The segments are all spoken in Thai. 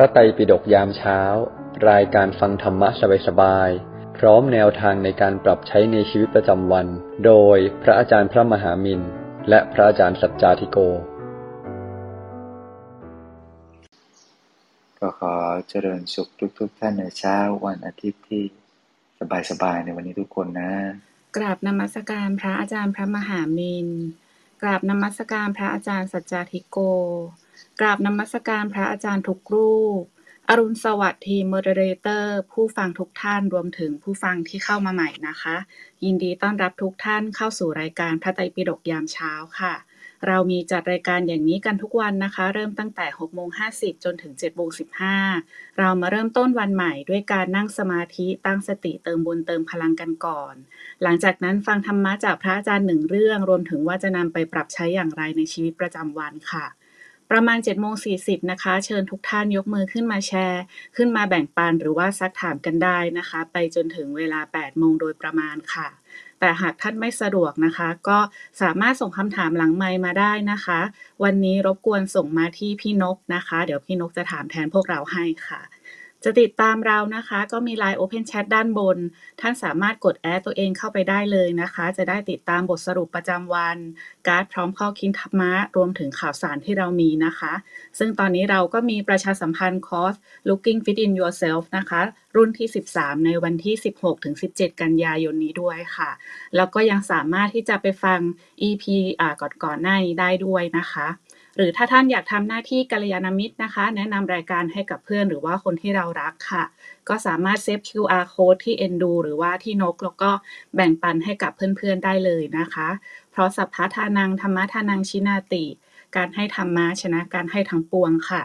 ระไตรปิฎกยามเช้า รายการฟังธรรมะสบายๆ พร้อมแนวทางในการปรับใช้ในชีวิตประจำวัน โดยพระอาจารย์พระมหามินและพระอาจารย์สัจจาธิโก ก็ขอเจริญสุขทุกๆทท่านในเช้าวันอาทิตย์ที่สบายๆในวันนี้ทุกคนนะ กราบนมัสการพระอาจารย์พระมหามินกราบนมัสการพระอาจารย์สัจจาธิโก กราบนมัสการพระอาจารย์ทุกรูป อรุณสวัสดิ์ทีม moderator ผู้ฟังทุกท่านรวมถึงผู้ฟังที่เข้ามาใหม่นะคะ ยินดีต้อนรับทุกท่านเข้าสู่รายการพระไตรปิฎกยามเช้าค่ะ เรามีจัดรายการอย่างนี้กันทุกวันนะคะ เริ่มตั้งแต่6โมง50 จนถึง7โมง15 เรามาเริ่มต้นวันใหม่ด้วยการนั่งสมาธิตั้งสติเติมบุญเติมพลังกันก่อน หลังจากนั้นฟังธรรมะจากพระอาจารย์หนึ่งเรื่อง รวมถึงว่าจะนำไปปรับใช้อย่างไรในชีวิตประจำวันค่ะ ประมาณ7โมงสีนะคะ เชิญทุกท่านยกมือขึ้นมาแชร์ ขึ้นมาแบ่งปันหรือว่าซักถามกันได้นะคะ ไปจนถึงเวลา8โมงโดยประมาณค่ะ แต่หากท่านไม่สะดวกนะคะ ก็สามารถส่งคำถามหลังไมมาได้นะคะ วันนี้รบกวนส่งมาที่พี่นกนะคะ เดี๋ยวพี่นกจะถามแทนพวกเราให้ค่ะ จะติดตามเรานะคะ ก็มี Line Open Chat ด้านบน ท่านสามารถกดแอดตัวเองเข้าไปได้เลยนะคะ จะได้ติดตามบทสรุปประจำวัน การ์ดพร้อมข้อคิดธรรมะ รวมถึงข่าวสารที่เรามีนะคะ ซึ่งตอนนี้เราก็มีประชาสัมพันธ์คอร์ส Looking Fit in Yourself นะคะ รุ่นที่ 13 ในวันที่ 16-17 กันยายนนี้ด้วยค่ะ แล้วก็ยังสามารถที่จะไปฟัง EP อ่าก่อนๆหน้านี้ได้ด้วยนะคะ หรือถ้าท่านอยากทำหน้าที่กัลยาณมิตรนะคะ แนะนำรายการให้กับเพื่อนหรือว่าคนที่เรารักค่ะ ก็สามารถเซฟ QR code ที่ Endu หรือว่าที่นก แล้วก็แบ่งปันให้กับเพื่อนๆได้เลยนะคะ เพราะสัพพะทานังธัมมะทานังชินาติ การให้ธรรมะชนะการให้ทั้งปวงค่ะ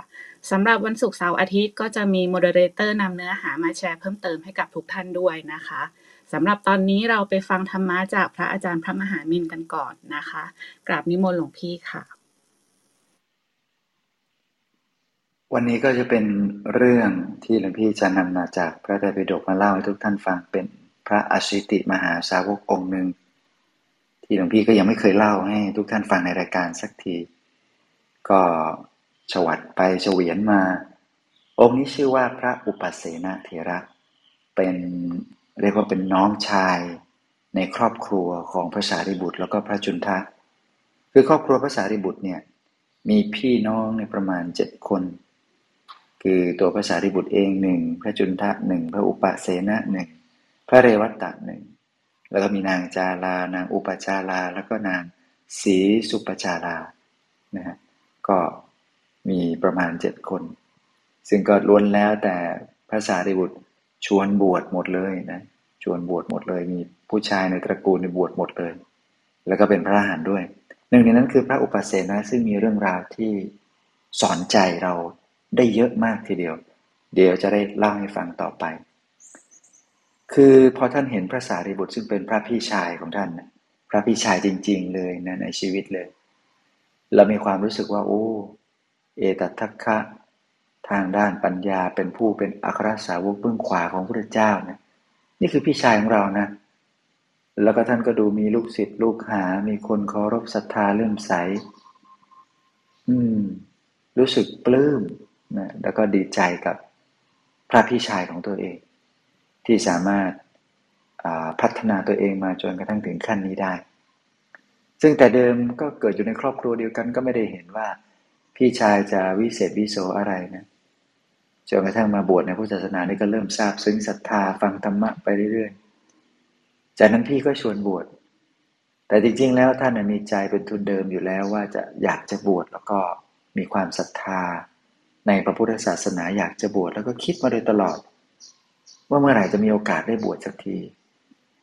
สำหรับวันศุกร์เสาร์อาทิตย์ก็จะมี moderator นำเนื้อหามาแชร์เพิ่มเติมให้กับทุกท่านด้วยนะคะสำหรับตอนนี้เราไปฟังธรรมะจากพระอาจารย์พระมหามินกันก่อนนะคะ กราบนิมนต์หลวงพี่ค่ะ วันนี้ก็จะเป็นเรื่องที่หลวงพี่จะนำมาจากพระไตรปิฎกมาเล่าให้ทุกท่านฟังเป็นพระอชิติมหาสาวกองค์หนึ่งที่หลวงพี่ก็ยังไม่เคยเล่าให้ทุกท่านฟังในรายการสักที ก็ฉวัดไปเฉวียนมา องค์นี้ชื่อว่าพระอุปเสนเถระเป็นเรียกว่าเป็นน้องชายในครอบครัวของพระสารีบุตรแล้วก็พระจุนทะ คือครอบครัวพระสารีบุตรเนี่ยมีพี่น้องในประมาณเจ็ดคน คือตัวพระสารีบุตรเองหนึ่งพระจุนทะหนึ่งพระอุปเสนะหนึ่งพระเรวัตตะหนึ่งแล้วก็มีนางจารานางอุปจาราแล้วก็นางสีสุปจารานะฮะก็มีประมาณเจ็ดคน ซึ่งก็ล้วนแล้วแต่พระสารีบุตรชวนบวชหมดเลยนะชวนบวชหมดเลย มีผู้ชายในตระกูลในบวชหมดเลย แล้วก็เป็นพระอรหันต์ด้วย หนึ่งในนั้นคือพระอุปเสนะซึ่งมีเรื่องราวที่สอนใจเรา ได้เยอะมากทีเดียว เดี๋ยวจะได้เล่าให้ฟังต่อไป คือพอท่านเห็นพระสารีบุตรซึ่งเป็นพระพี่ชายของท่านนะพระพี่ชายจริง ๆ เลยนะในชีวิตเลย เรามีความรู้สึกว่า โอ้ เอตัทัคคะทางด้านปัญญาเป็นผู้เป็นอัครสาวกเบื้องขวาของพระเจ้านะนี่คือพี่ชายของเรานะ แล้วก็ท่านก็ดูมีลูกศิษย์ลูกหา มีคนเคารพศรัทธาเลื่อมใส อืม รู้สึกปลื้ม นะแล้วก็ดีใจกับพระพี่ชายของตัวเอง ที่สามารถพัฒนาตัวเองมาจนกระทั่งถึงขั้นนี้ได้ ซึ่งแต่เดิมก็เกิดอยู่ในครอบครัวเดียวกันก็ไม่ได้เห็นว่า พี่ชายจะวิเศษวิโสอะไรนะจนกระทั่งมาบวชในพุทธศาสนานี่ก็เริ่มทราบซึ้งศรัทธาฟังธรรมะไปเรื่อยๆ จากนั้นพี่ก็ชวนบวช แต่จริงๆ แล้วท่านมีใจเป็นทุนเดิมอยู่แล้วว่าจะอยากจะบวชแล้วก็มีความศรัทธา ในพระพุทธศาสนาอยากจะบวชแล้วก็คิดมาโดยตลอด ว่าเมื่อไหร่จะมีโอกาสได้บวชสักที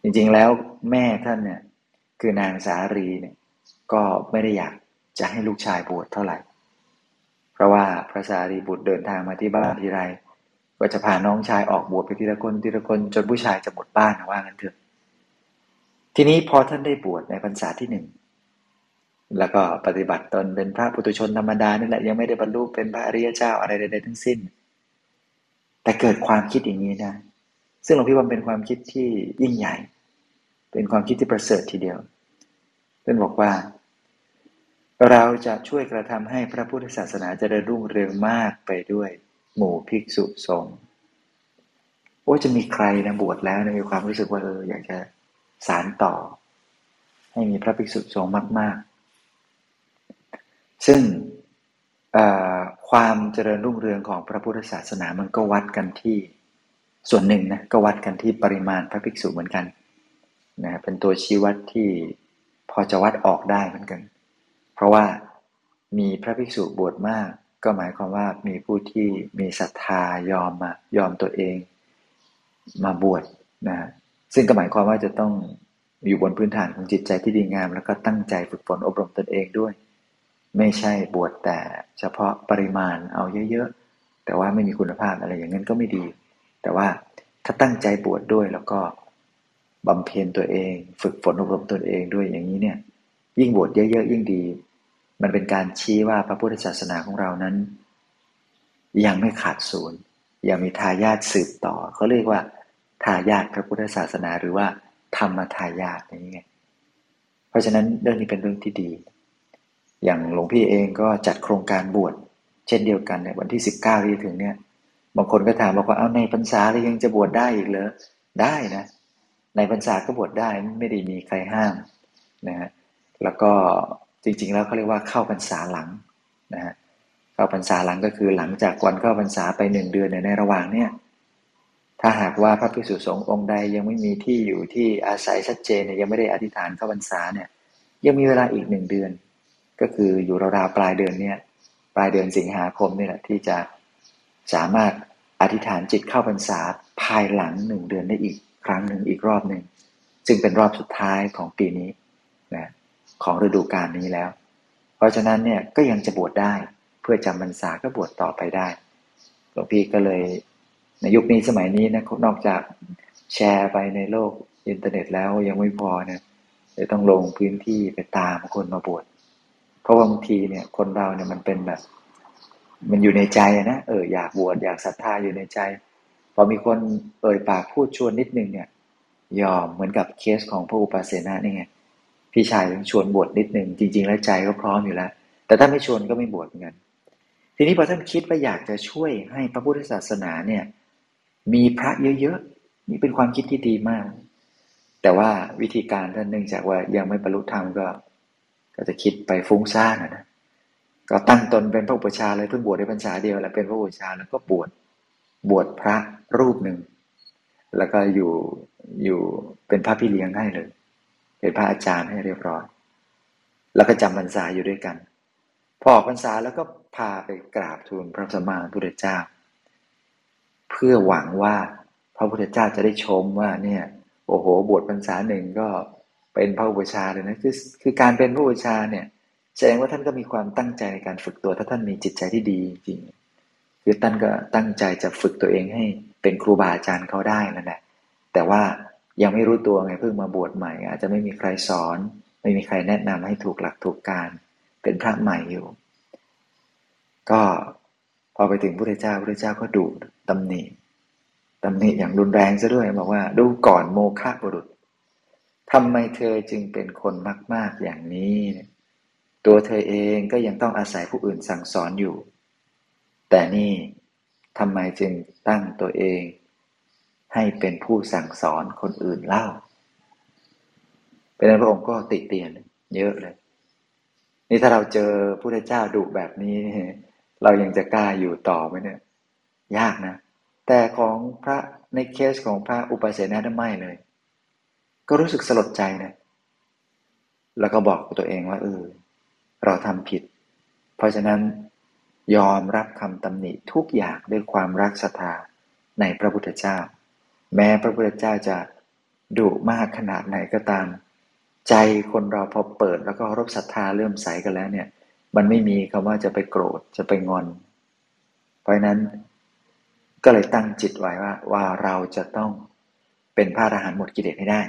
จริงๆแล้วแม่ท่านเนี่ยคือนางสารีเนี่ยก็ไม่ได้อยากจะให้ลูกชายบวชเท่าไหร่ เพราะว่าพระสารีบุตรเดินทางมาที่บ้านทีไร ก็จะพาน้องชายออกบวชไปทีละคนทีละคนจนผู้ชายจะหมดบ้านว่างั้นเถอะ ทีนี้พอท่านได้บวชในพรรษาที่หนึ่ง แล้วก็ปฏิบัติตนเป็นพระปุถุชนธรรมดานี่แหละยังไม่ได้บรรลุเป็นพระอริยเจ้าอะไรใดๆทั้งสิ้น แต่เกิดความคิดอย่างนี้นะซึ่งหลวงพี่ว่าเป็นความคิดที่ยิ่งใหญ่ เป็นความคิดที่ประเสริฐทีเดียวเพื่อนบอกว่า เราจะช่วยกระทำให้พระพุทธศาสนาจะได้รุ่งเรืองมากไปด้วย หมู่ภิกษุสงฆ์โอ้จะมีใครนะบวชแล้วนะมีความรู้สึกว่าเอออยากจะสารต่อ ให้มีพระภิกษุสงฆ์มากๆ ซึ่งความเจริญรุ่งเรืองของพระพุทธศาสนามันก็วัดกันที่ส่วนหนึ่งนะก็วัดกันที่ปริมาณพระภิกษุเหมือนกันนะเป็นตัวชี้วัดที่พอจะวัดออกได้เหมือนกัน เพราะว่ามีพระภิกษุบวชมาก ก็หมายความว่ามีผู้ที่มีศรัทธายอมมายอมตัวเอง มาบวชนะซึ่งก็หมายความว่าจะต้องอยู่บนพื้นฐานของจิตใจที่ดีงาม แล้วก็ตั้งใจฝึกฝนอบรมตนเองด้วย ไม่ใช่บวชแต่เฉพาะปริมาณเอาเยอะๆ แต่ว่าไม่มีคุณภาพอะไรอย่างนั้นก็ไม่ดี แต่ว่าถ้าตั้งใจบวชดด้วยแล้วก็บำเพ็ญตัวเอง ฝึกฝนอบรมตนเองด้วยอย่างนี้เนี่ย ยิ่งบวชเยอะๆ ยิ่งดี มันเป็นการชี้ว่าพระพุทธศาสนาของเรานั้น ยังไม่ขาดศูนย์ยังมีทายาทสืบต่อเขาเรียกว่าทายาทพระพุทธศาสนาหรือว่าธรรมทายาทอย่างนี้ไงเพราะฉะนั้นเรื่องนี้เป็นเรื่องที่ดี อย่างหลวงพี่เองก็จัดโครงการบวชเช่นเดียวกันในวันที่สิบเก้าที่ถึงเนี่ยบางคนก็ถามบอกว่าเอาในพรรษาเลยยังจะบวชได้อีกเหรอได้นะ ในพรรษาก็บวชได้ไม่ได้มีใครห้ามนะฮะแล้วก็จริงๆแล้วเขาเรียกว่าเข้าพรรษาหลังนะฮะเข้าพรรษาหลังก็คือหลังจากวันเข้าพรรษาไปหนึ่งเดือนในระหว่างเนี่ยถ้าหากว่าพระภิกษุสงฆ์องค์ใดยังไม่มีที่อยู่ที่อาศัยชัดเจนเนี่ยยังไม่ได้อธิษฐานเข้าพรรษาเนี่ยยังมีเวลาอีกหนึ่งเดือน ก็คืออยู่ราวๆปลายเดือนเนี่ยปลายเดือนสิงหาคมนี่แหละที่จะสามารถอธิษฐานจิตเข้าพรรษาภายหลังหนึ่งเดือนได้อีกครั้งหนึ่งอีกรอบหนึ่งจึงเป็นรอบสุดท้ายของปีนี้นะของฤดูกาลนี้แล้ว เพราะฉะนั้นเนี่ยก็ยังจะบวชได้เพื่อจำพรรษาก็บวชต่อไปได้หลวงพี่ก็เลยในยุคนี้สมัยนี้นะนอกจากแชร์ไปในโลกอินเทอร์เน็ตแล้วยังไม่พอเนี่ยจะต้องลงพื้นที่ไปตามคนมาบวช เพราะบางทีเนี่ย คนเราเนี่ยมันเป็นแบบ มันอยู่ในใจนะเอออยากบวชอยากศรัทธาอยู่ในใจ พอมีคนเอ่ยปากพูดชวนนิดนึงเนี่ย ยอมเหมือนกับเคสของพระอุปาเสนานี่ไงพี่ชายชวนบวชนิดนึงจริง ๆ แล้วใจก็พร้อมอยู่แล้ว แต่ถ้าไม่ชวนก็ไม่บวชเหมือนกันทีนี้พอท่านคิดว่าอยากจะช่วยให้พระพุทธศาสนาเนี่ย มีพระเยอะๆนี่เป็นความคิดที่ดีมาก แต่ว่าวิธีการท่านเนื่องจากว่ายังไม่บรรลุธรรมก็ ก็จะคิดไปฟุ้งซ่านนะก็ตั้งตนเป็นพระอุปชาเลยเพิ่งบวชได้พรรษาเดียวแหละเป็นพระอุปชาแล้วก็บวชบวชพระรูปหนึ่ง แล้วก็อยู่อยู่เป็นพระพี่เลี้ยงให้เลยเป็นพระอาจารย์ให้เรียบร้อย แล้วก็จำพรรษาอยู่ด้วยกัน พอออกพรรษาแล้วก็พาไปกราบทูลพระสัมมาสัมพุทธเจ้า เพื่อหวังว่าพระพุทธเจ้าจะได้ชมว่าเนี่ยโอ้โห บวชพรรษาหนึ่งก็ เป็นพระอุปชาเลยนะคือคือการเป็นพระอุปชาเนี่ยแสดงว่าท่านก็มีความตั้งใจในการฝึกตัว ถ้าท่านมีจิตใจที่ดีจริงคือท่านก็ตั้งใจจะฝึกตัวเองให้เป็นครูบาอาจารย์เขาได้นั่นแหละแต่ว่ายังไม่รู้ตัวไงเพิ่งมาบวชใหม่ อาจจะไม่มีใครสอน ไม่มีใครแนะนำให้ถูกหลักถูกการ เป็นพระใหม่อยู่ ก็พอไปถึงพระเจ้าพระเจ้าก็ดุตำหนิตำหนิอย่างรุนแรงซะด้วยบอกว่าดูก่อนโมฆะบุรุษ ทำไมเธอจึงเป็นคนมาก ๆ อย่างนี้ ตัวเธอเองก็ยังต้องอาศัยผู้อื่นสั่งสอนอยู่ แต่นี่ทำไมจึงตั้งตัวเอง ให้เป็นผู้สั่งสอนคนอื่นเล่า เป็นพระองค์ก็ติเตียนเยอะเลย นี่ถ้าเราเจอพระเจ้าดุแบบนี้ เรายังจะกล้าอยู่ต่อไหมเนี่ย ยากนะ แต่ของพระในเคสของพระอุปเสนานั้นไม่เลย ก็รู้สึกสลดใจนะ แล้วก็บอกตัวเองว่าเออเราทำผิด เพราะฉะนั้นยอมรับคำตำหนิทุกอย่างด้วยความรักศรัทธาในพระพุทธเจ้า แม้พระพุทธเจ้าจะดุมากขนาดไหนก็ตาม ใจคนเราพอเปิดแล้วก็รบศรัทธาเริ่มใสกันแล้วเนี่ย มันไม่มีคำว่าจะไปโกรธจะไปงอน เพราะนั้นก็เลยตั้งจิตไว้ว่าว่าเราจะต้องเป็นพระอรหันต์หมดกิเลสให้ได้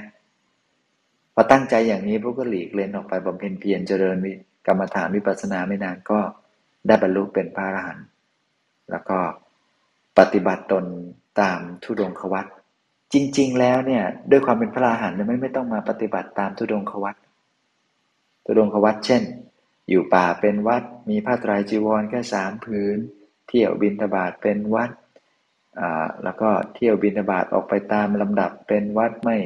พอตั้งใจอย่างนี้พวกก็หลีกเล่นออกไปบำเพ็ญเพียรเจริญกรรมฐานวิปัสสนาไม่นานก็ได้บรรลุเป็นพระอรหันต์แล้วก็ปฏิบัติตนตามทุดงควัตจริง ๆ แล้วเนี่ย ด้วยความเป็นพระอรหันต์ไม่ไม่ต้องมาปฏิบัติตามทุดงควัตทุดงควัตเช่น อยู่ป่าเป็นวัดมีผ้าไตรจีวรแค่สามผืนเที่ยวบินทบาทเป็นวัดแล้วก็เที่ยวบินทบาทออกไปตามลำดับเป็นวัดไม่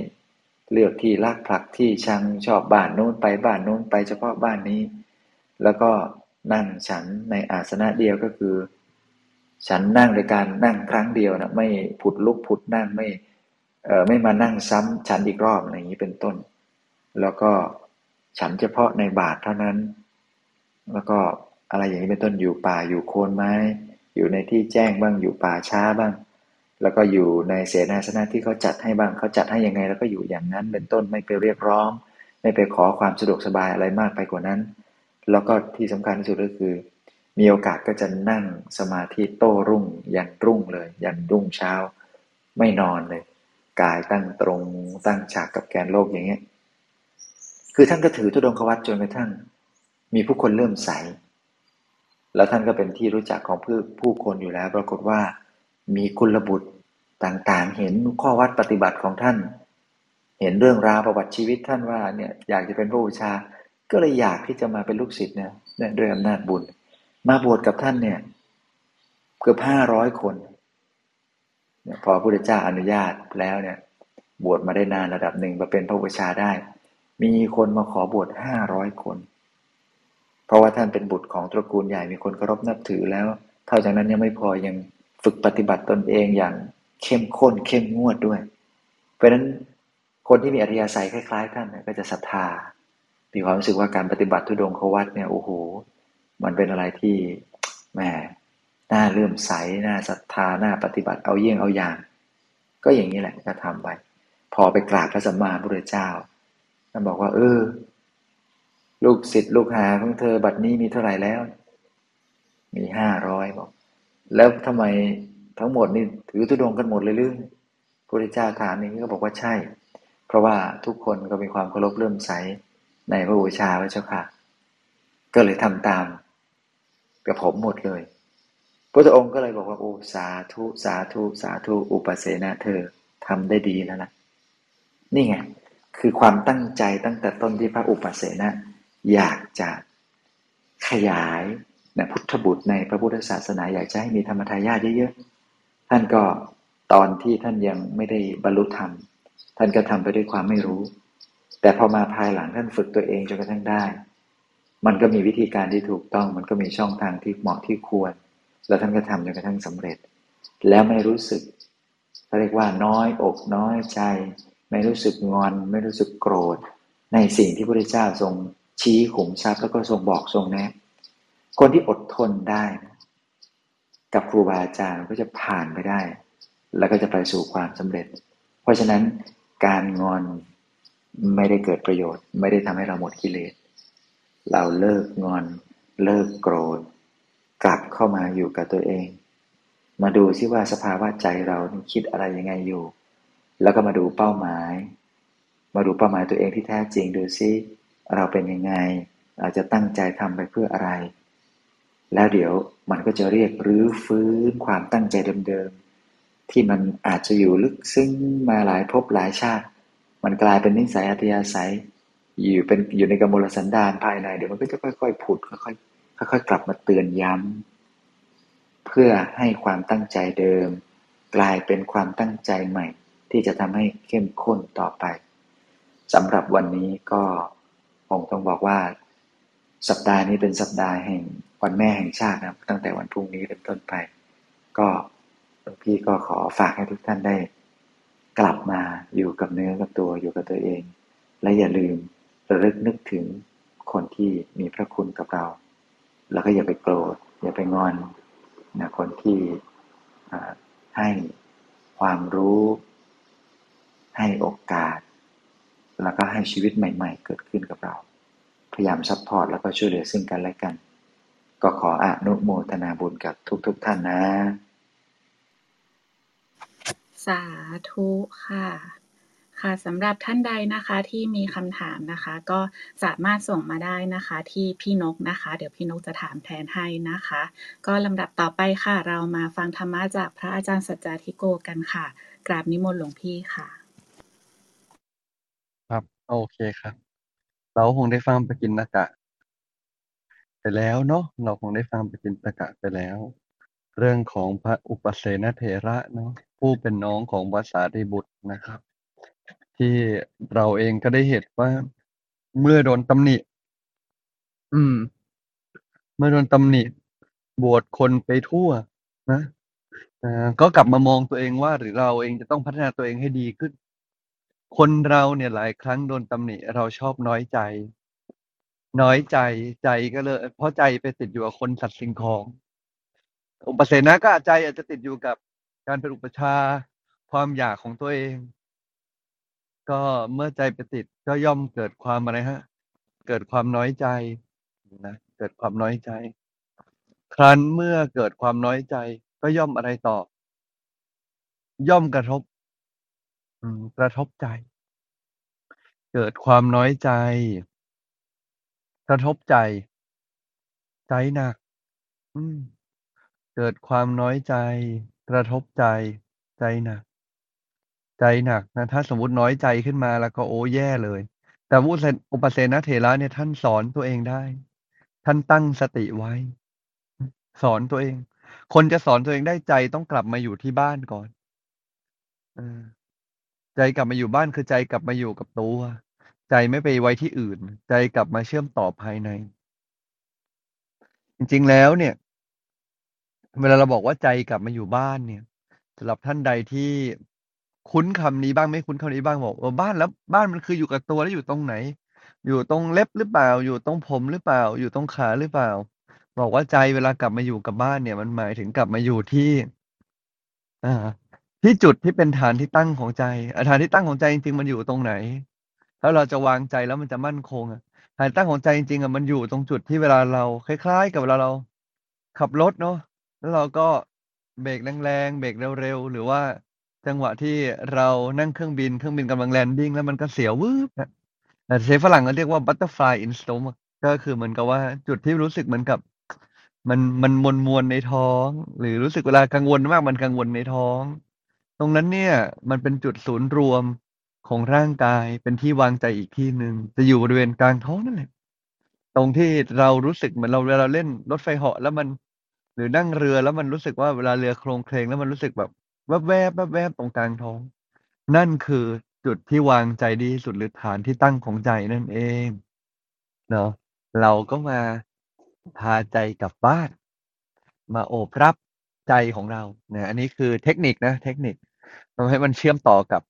เลือกที่รักผลักที่ชังชอบบ้านโน้นไปบ้านโน้นไปเฉพาะบ้านนี้ แล้วก็นั่งฉันในอาสนะเดียวก็คือ ฉันนั่งโดยการนั่งครั้งเดียวนะไม่ผุดลุกผุดนั่งไม่เออไม่มานั่งซ้ำฉันอีกรอบอะไรอย่างนี้เป็นต้น แล้วก็ฉันเฉพาะในบาทเท่านั้น แล้วก็อะไรอย่างนี้เป็นต้นอยู่ป่าอยู่โคนไม้ อยู่ในที่แจ้งบ้างอยู่ป่าช้าบ้าง แล้วก็อยู่ในเสนาสนะที่เขาจัดให้บ้างเขาจัดให้ยังไง แล้วก็อยู่อย่างนั้นเป็นต้นไม่ไปเรียกร้อง ไม่ไปขอความสะดวกสบายอะไรมากไปกว่านั้น แล้วก็ที่สำคัญที่สุดก็คือ มีโอกาสก็จะนั่งสมาธิโต้รุ่ง ยันรุ่งเลย ยันรุ่งเช้า ไม่นอนเลยกายตั้งตรงตั้งฉากกับแกนโลกอย่างเงี้ยคือท่านก็ถือทุดงควัตจนกระทั่ง มีผู้คนเริ่มใสแล้วท่านก็เป็นที่รู้จักของผู้ผู้คนอยู่แล้ว ปรากฏว่า มีคุณบุตรต่างๆ เห็นข้อวัดปฏิบัติของท่าน เห็นเรื่องราวประวัติชีวิตท่านว่าเนี่ยอยากจะเป็นพระบูชา ก็เลยอยากที่จะมาเป็นลูกศิษย์เนี่ยด้วยอำนาจบุญ มาบวชกับท่านเนี่ยเกือบห้าร้อยคนพอพระพุทธเจ้าอนุญาตแล้วเนี่ยบวชมาได้นานระดับหนึ่งมาเป็นพระบูชาได้ มีคนมาขอบวชห้าร้อยคน เพราะว่าท่านเป็นบุตรของตระกูลใหญ่มีคนเคารพนับถือแล้ว เท่าจากนั้นยังไม่พอยัง ฝึกปฏิบัติตนเองอย่างเข้มข้นเข้มงวดด้วย เพราะฉะนั้นคนที่มีอริยสัยคล้ายๆท่านก็จะศรัทธามีความรู้สึกว่าการปฏิบัติทุดงควัตเนี่ยโอ้โหมันเป็นอะไรที่แหมน่าเลื่อมใสน่าศรัทธาน่าปฏิบัติเอาเยี่ยงเอาอย่าง ก็อย่างนี้แหละก็ทำไปพอไปกราบพระสัมมาพุทธเจ้าท่านบอกว่า เออ ลูกศิษย์ลูกหาของเธอบัดนี้มีเท่าไหร่แล้ว มีห้าร้อยบอก แล้วทำไมทั้งหมดนี่ถือตุดงกันหมดเลยหรือพระเจ้าถามอย่างนี้ก็บอกว่าใช่ เพราะว่าทุกคนก็มีความเคารพเลื่อมใสในพระบูชาพระเจ้าค่ะ ก็เลยทำตามกับผมหมดเลยพระองค์ก็เลยบอกว่าโอ้สาธุสาธุสาธุอุปเสนาเธอทำได้ดีแล้วล่ะนี่ไงคือความตั้งใจตั้งแต่ต้นที่พระอุปเสนาอยากจะขยาย นะพุทธบุตรในพระพุทธศาสนาอยากจะให้มีธรรมทายาทเยอะๆ ท่านก็ตอนที่ท่านยังไม่ได้บรรลุธรรม ท่านก็ทำไปด้วยความไม่รู้ แต่พอมาภายหลังท่านฝึกตัวเองจนกระทั่งได้ มันก็มีวิธีการที่ถูกต้อง มันก็มีช่องทางที่เหมาะที่ควร แล้วท่านก็ทำจนกระทั่งสำเร็จ แล้วไม่รู้สึกเขาเรียกว่าน้อยอกน้อยใจ ไม่รู้สึกงอน ไม่รู้สึกโกรธ ในสิ่งที่พระพุทธเจ้าทรงชี้ขุมทรัพย์แล้วก็ทรงบอกทรงแนะ คนที่อดทนได้กับครูบาอาจารย์ก็จะผ่านไปได้ แล้วก็จะไปสู่ความสำเร็จ เพราะฉะนั้นการงอนไม่ได้เกิดประโยชน์ ไม่ได้ทำให้เราหมดกิเลส เราเลิกงอน เลิกโกรธ กลับเข้ามาอยู่กับตัวเอง มาดูซิว่าสภาวะใจเราคิดอะไรยังไงอยู่ แล้วก็มาดูเป้าหมาย มาดูเป้าหมายตัวเองที่แท้จริงดูซิเราเป็นยังไง เราจะตั้งใจทำไปเพื่ออะไร แล้วเดี๋ยวมันก็จะเรียกรื้อฟื้นความตั้งใจเดิมๆ ที่มันอาจจะอยู่ลึกซึ้งมาหลายภพหลายชาติ มันกลายเป็นนิสัยอัตยาศัย อยู่เป็นอยู่ในกมลสันดานภายใน เดี๋ยวมันก็จะค่อยๆผุดค่อยๆค่อยๆกลับมาเตือนย้ำเพื่อให้ความตั้งใจเดิม กลายเป็นความตั้งใจใหม่ ที่จะทำให้เข้มข้นต่อไปสำหรับวันนี้ก็คงต้องบอกว่า สัปดาห์นี้เป็นสัปดาห์แห่ง วันแม่แห่งชาตินะตั้งแต่วันพรุ่งนี้เป็นต้นไป ก็หลวงพี่ก็ขอฝากให้ทุกท่านได้ กลับมาอยู่กับเนื้อกับตัวอยู่กับตัวเอง และอย่าลืมระลึกนึกถึงคนที่มีพระคุณกับเรา แล้วก็อย่าไปโกรธอย่าไปงอนนะคนที่ให้ความรู้ ให้โอกาส แล้วก็ให้ชีวิตใหม่ ๆ เกิดขึ้นกับเรา พยายาม support แล้วก็ช่วยเหลือซึ่งกันและกัน ก็ขออนุโมทนาบุญกับทุกๆทท่านนะ สาธุค่ะ ค่ะสำหรับท่านใดนะคะที่มีคำถามนะคะ ก็สามารถส่งมาได้นะคะ ที่พี่นกนะคะ เดี๋ยวพี่นกจะถามแทนให้นะคะ ก็ลำดับต่อไปค่ะ เรามาฟังธรรมะจากพระอาจารย์สัจจาธิโกกันค่ะ กราบนิมนต์หลวงพี่ค่ะ ครับ โอเคครับ เราคงได้ฟังปกินนากะไป แล้วเนาะเราคงได้ฟังปกินตะกะไปแล้ว เรื่องของพระอุปเสนเถระเนาะผู้เป็นน้องของพระสารีบุตรนะครับ ที่เราเองก็ได้เห็นว่าเมื่อโดนตำหนิ อืม เมื่อโดนตำหนิ บวชคนไปทั่ว นะก็กลับมามองตัวเองว่าหรือเราเองจะต้องพัฒนาตัวเองให้ดีขึ้น คนเราเนี่ยหลายครั้งโดนตำหนิเราชอบน้อยใจ น้อยใจใจก็เลย เพราะใจไปติดอยู่กับคนสัตว์สิ่งของ อุปเสนะก็ใจอาจจะติดอยู่กับการเป็นอุปชาความอยากของตัวเอง ก็เมื่อใจไปติดก็ย่อมเกิดความอะไรฮะ เกิดความน้อยใจนะเกิดความน้อยใจ ครั้นเมื่อเกิดความน้อยใจ ก็ย่อมอะไรต่อ ย่อมกระทบกระทบใจ เกิดความน้อยใจ กระทบใจ ใจหนัก อืม เกิดความน้อยใจ กระทบใจ ใจหนัก ใจหนักนะ ถ้าสมมุติน้อยใจขึ้นมาแล้วก็โอ้แย่เลย แต่อุเสอุปเสนเถระเนี่ยท่านสอนตัวเองได้ ท่านตั้งสติไว้ สอนตัวเอง คนจะสอนตัวเองได้ใจต้องกลับมาอยู่ที่บ้านก่อนอใจกลับมาอยู่บ้านคือใจกลับมาอยู่กับตัว ใจไม่ไปไว้ที่อื่น ใจกลับมาเชื่อมต่อภายใน จริง ๆ แล้วเนี่ย เวลาเราบอกว่าใจกลับมาอยู่บ้านเนี่ยสำหรับท่านใดที่คุ้นคำนี้บ้างไม่คุ้นคำนี้บ้างบอกเออบ้านแล้วบ้านมันคืออยู่กับตัวแล้วอยู่ตรงไหน อยู่ตรงเล็บหรือเปล่า อยู่ตรงผมหรือเปล่า อยู่ตรงขาหรือเปล่า บอกว่าใจเวลากลับมาอยู่กับบ้านเนี่ย มันหมายถึงกลับมาอยู่ที่ อ่า ที่จุดที่เป็นฐานที่ตั้งของใจอาฐานที่ตั้งของใจจริงๆมันอยู่ตรงไหน แล้วเราจะวางใจแล้วมันจะมั่นคงอะฐานตั้งของใจจริงๆอะมันอยู่ตรงจุดที่เวลาเราคล้าย ๆ กับเวลาเราขับรถเนาะแล้วเราก็เบรกแรงๆเบรกเร็วๆหรือว่าจังหวะที่เรานั่งเครื่องบินเครื่องบินกำลัง landing แล้วมันก็เสียววืบอะแต่ใช้ฝรั่งเขาเรียกว่า butterfly in stomach ก็คือเหมือนกับว่าจุดที่รู้สึกเหมือนกับมันมันมวลๆในท้อง หรือรู้สึกเวลากังวลมากมันกังวลในท้อง ตรงนั้นเนี่ย มันเป็นจุดศูนย์รวม ของร่างกายเป็นที่วางใจอีกที่หนึ่งจะอยู่บริเวณกลางท้องนั่นแหละตรงที่เรารู้สึกเหมือนเราเวลาเราเล่นรถไฟเหาะแล้วมัน หรือนั่งเรือแล้วมันรู้สึกว่าเวลาเรือโคลงเคลงแล้วมันรู้สึกแบบแวบๆแวบๆตรงกลางท้อง นั่นคือจุดที่วางใจดีที่สุดหรือฐานที่ตั้งของใจนั่นเองเนาะเราก็มาพาใจกลับบ้าน มาโอบรับใจของเราเนะอันนี้คือเทคนิคนะ เทคนิคทำให้มันเชื่อมต่อกับ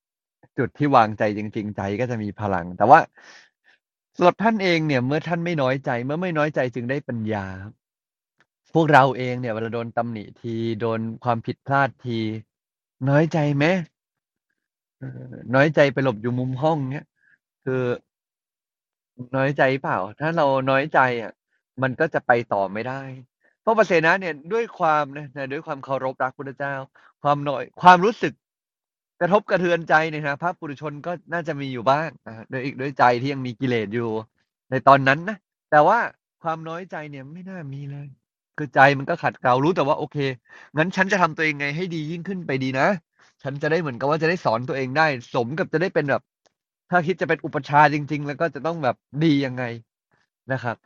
จุดที่วางใจจริง ๆ ใจก็จะมีพลัง แต่ว่าสำหรับท่านเองเนี่ย เมื่อท่านไม่น้อยใจ เมื่อไม่น้อยใจจึงได้ปัญญา พวกเราเองเนี่ยเวลาโดนตำหนิทีโดนความผิดพลาดที น้อยใจไหม?น้อยใจไปหลบอยู่มุมห้องเงี้ยคือน้อยใจเปล่า?ถ้าเราน้อยใจอะ มันก็จะไปต่อไม่ได้ เพราะอุปเสนะเนี่ยด้วยความนะนะด้วยความเคารพรักพุทธเจ้า ความน้อย ความรู้สึก กระทบกระเทือนใจในฐานะพระปุถุชนก็น่าจะมีอยู่บ้างนะด้วยด้วยใจที่ยังมีกิเลสอยู่ ในตอนนั้นนะแต่ว่าความน้อยใจเนี่ยไม่น่ามีเลย คือใจมันก็ขัดเกลารู้แต่ว่าโอเคงั้นฉันจะทำตัวเองไงให้ดียิ่งขึ้นไปดีนะฉันจะได้เหมือนกับว่าจะได้สอนตัวเองได้ สมกับจะได้เป็นแบบ ถ้าคิดจะเป็นอุปชาจริง ๆ แล้วก็จะต้องแบบดียังไงนะครับ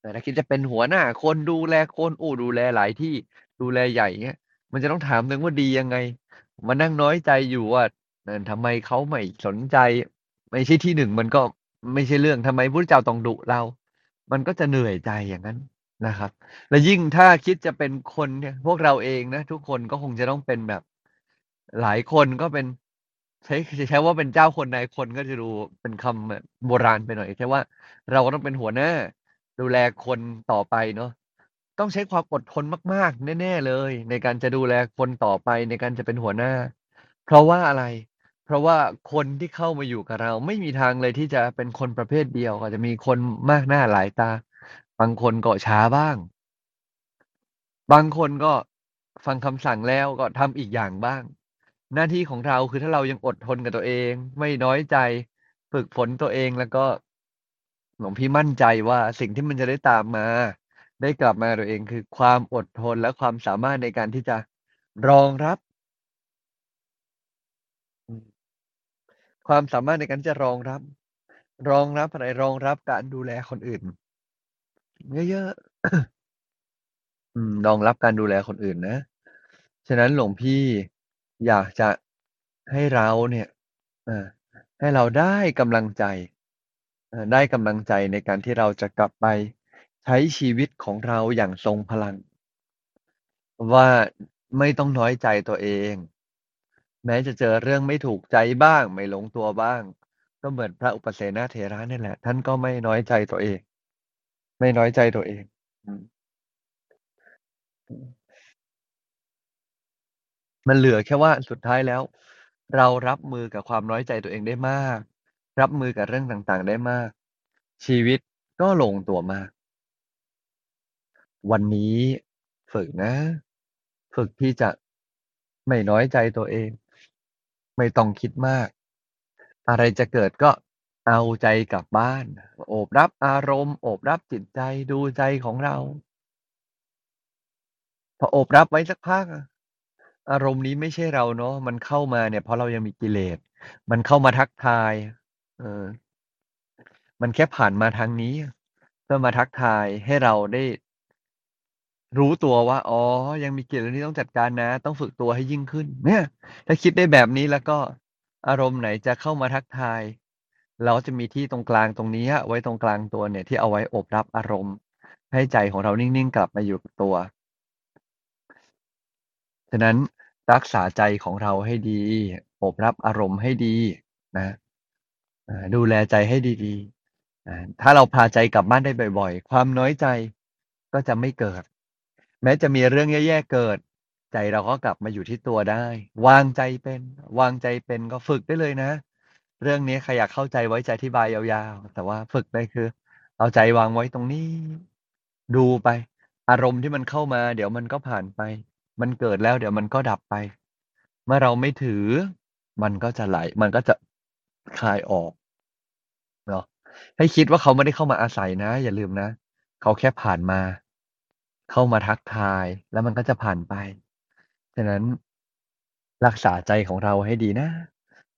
แต่ถ้าคิดจะเป็นหัวหน้า คนดูแลคนโอ้ดูแลหลายที่ดูแลใหญ่เงี้ยมันจะต้องถามตัวเองว่าดียังไง มานั่งน้อยใจอยู่ว่าทำไมเขาไม่สนใจ ไม่ใช่ที่1มันก็ไม่ใช่เรื่องทำไมพุทธเจ้าต้องดุเรา มันก็จะเหนื่อยใจอย่างนั้นนะครับ แล้วยิ่งถ้าคิดจะเป็นคนเนี่ยพวกเราเองนะทุกคนก็คงจะต้องเป็นแบบ หลายคนก็เป็นใช้จะใช้ว่าเป็นเจ้าคนนายคนก็จะดูเป็นคำโบราณไปหน่อยแค่ว่าเราก็ต้องเป็นหัวหน้า ดูแลคนต่อไปเนาะ ต้องใช้ความอดทนมาก ๆ แน่ ๆ เลย ในการจะดูแลคนต่อไปในการจะเป็นหัวหน้า เพราะว่าอะไร?เพราะว่าคนที่เข้ามาอยู่กับเราไม่มีทางเลยที่จะเป็นคนประเภทเดียวอาจจะมีคนมากหน้าหลายตา บางคนก็ช้าบ้าง บางคนก็ฟังคำสั่งแล้วก็ทำอีกอย่างบ้าง หน้าที่ของเราคือถ้าเรายังอดทนกับตัวเอง ไม่น้อยใจฝึกฝนตัวเองแล้วก็หลวงพี่มั่นใจว่าสิ่งที่มันจะได้ตามมา ได้กลับมาตัวเองคือความอดทนและความสามารถในการที่จะรองรับ ความสามารถในการที่จะรองรับ รองรับอะไร?รองรับการดูแลคนอื่นเยอะๆรองรับการดูแลคนอื่นนะ ฉะนั้นหลวงพี่อยากจะให้เราเนี่ยให้เราได้กำลังใจได้กำลังใจในการที่เราจะกลับไป ใช้ชีวิตของเราอย่างทรงพลัง ว่าไม่ต้องน้อยใจตัวเอง แม้จะเจอเรื่องไม่ถูกใจบ้าง ไม่ลงตัวบ้าง ก็เหมือนพระอุปเสนาเถระนี่แหละ ท่านก็ไม่น้อยใจตัวเอง ไม่น้อยใจตัวเองมันเหลือแค่ว่าสุดท้ายแล้ว เรารับมือกับความน้อยใจตัวเองได้มาก รับมือกับเรื่องต่างๆได้มาก ชีวิตก็ลงตัวมาก วันนี้ฝึกนะ ฝึกที่จะไม่น้อยใจตัวเอง ไม่ต้องคิดมาก อะไรจะเกิดก็เอาใจกลับบ้าน โอบรับอารมณ์ โอบรับจิตใจดูใจของเรา พอโอบรับไว้สักพักอารมณ์นี้ไม่ใช่เราเนาะมันเข้ามาเนี่ยเพราะเรายังมีกิเลส มันเข้ามาทักทาย เออ มันแค่ผ่านมาทางนี้ เพื่อมาทักทายให้เราได้ รู้ตัวว่า อ๋อ ยังมีกิเลสเรื่องนี้ต้องจัดการนะ ต้องฝึกตัวให้ยิ่งขึ้น เนี่ย ถ้าคิดได้แบบนี้แล้วก็อารมณ์ไหนจะเข้ามาทักทาย เราจะมีที่ตรงกลางตรงนี้ไว้ตรงกลางตัวเนี่ยที่เอาไว้อบรับอารมณ์ ให้ใจของเรานิ่งๆ กลับมาอยู่กับตัวฉะนั้นรักษาใจของเราให้ดี อบรับอารมณ์ให้ดีนะดูแลใจให้ดีๆถ้าเราพาใจกลับบ้านได้บ่อย ๆ ความน้อยใจก็จะไม่เกิด แม้จะมีเรื่องแย่ๆเกิด ใจเราก็กลับมาอยู่ที่ตัวได้ วางใจเป็น วางใจเป็นก็ฝึกได้เลยนะ เรื่องนี้ใครอยากเข้าใจไว้จะอธิบายยาวๆ แต่ว่าฝึกได้คือ เอาใจวางไว้ตรงนี้ ดูไป อารมณ์ที่มันเข้ามา เดี๋ยวมันก็ผ่านไป มันเกิดแล้วเดี๋ยวมันก็ดับไป เมื่อเราไม่ถือ มันก็จะไหล มันก็จะคลายออกเนาะให้คิดว่าเขาไม่ได้เข้ามาอาศัยนะ อย่าลืมนะ เขาแค่ผ่านมา เข้ามาทักทาย แล้วมันก็จะผ่านไป ฉะนั้นรักษาใจของเราให้ดีนะ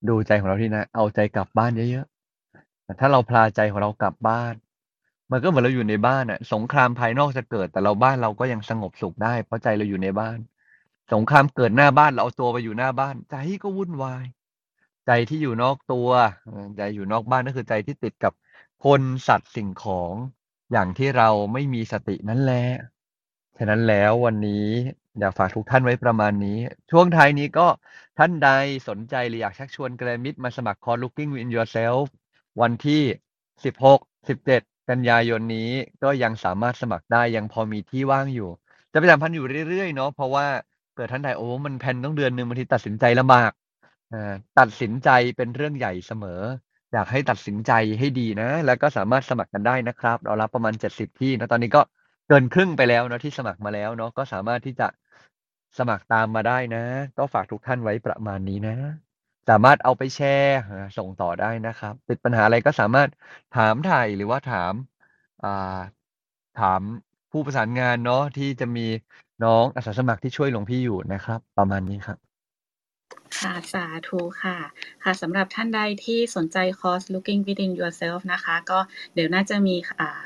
ดูใจของเราให้ดีนะ เอาใจกลับบ้านเยอะๆแต่ถ้าเราพลาใจของเรากลับบ้าน มันก็เหมือนเราอยู่ในบ้านอะสงครามภายนอกจะเกิด แต่เราบ้านเราก็ยังสงบสุขได้ เพราะใจเราอยู่ในบ้าน สงครามเกิดหน้าบ้านเราเอาตัวไปอยู่หน้าบ้าน ใจก็วุ่นวาย ใจที่อยู่นอกตัวใจอยู่นอกบ้านก็คือใจที่ติดกับคนสัตว์สิ่งของอย่างที่เราไม่มีสตินั่นแหละ ฉะนั้นแล้ววันนี้อยากฝากทุกท่านไว้ประมาณนี้ ช่วงท้ายนี้ก็ท่านใดสนใจหรืออยากชักชวนแกัลยาณมิตรมาสมัครคอร์ Looking in Yourself วันที่ 16 17 กันยายนนี้ก็ยังสามารถสมัครได้ยังพอมีที่ว่างอยู่ จะประชาสัมพันธ์อยู่เรื่อยๆเนาะเพราะว่าเผื่อท่านใดโอ้มันแพนต้องเดือนหนึ่งบางทีตัดสินใจลำบากตัดสินใจเป็นเรื่องใหญ่เสมอ อยากให้ตัดสินใจให้ดีนะ แล้วก็สามารถสมัครกันได้นะครับ เรารับประมาณ 70 ที่นะตอนนี้ก็ เกินครึ่งไปแล้วเนาะที่สมัครมาแล้วเนาะก็สามารถที่จะสมัครตามมาได้นะ ก็ฝากทุกท่านไว้ประมาณนี้นะ สามารถเอาไปแชร์อ่ส่งต่อได้นะครับติดปัญหาอะไรก็สามารถถามไถ่หรือว่าถามถามผู้ประสานงานเนาะที่จะมีน้องอาสาสมัครที่ช่วยหลวงพี่อยู่นะครับ ประมาณนี้ครับค่ะสาธุค่ะ ค่ะสำหรับท่านใดที่สนใจคอร์ส Looking Within Yourself นะคะ ก็เดี๋ยวน่าจะมีอ่า โป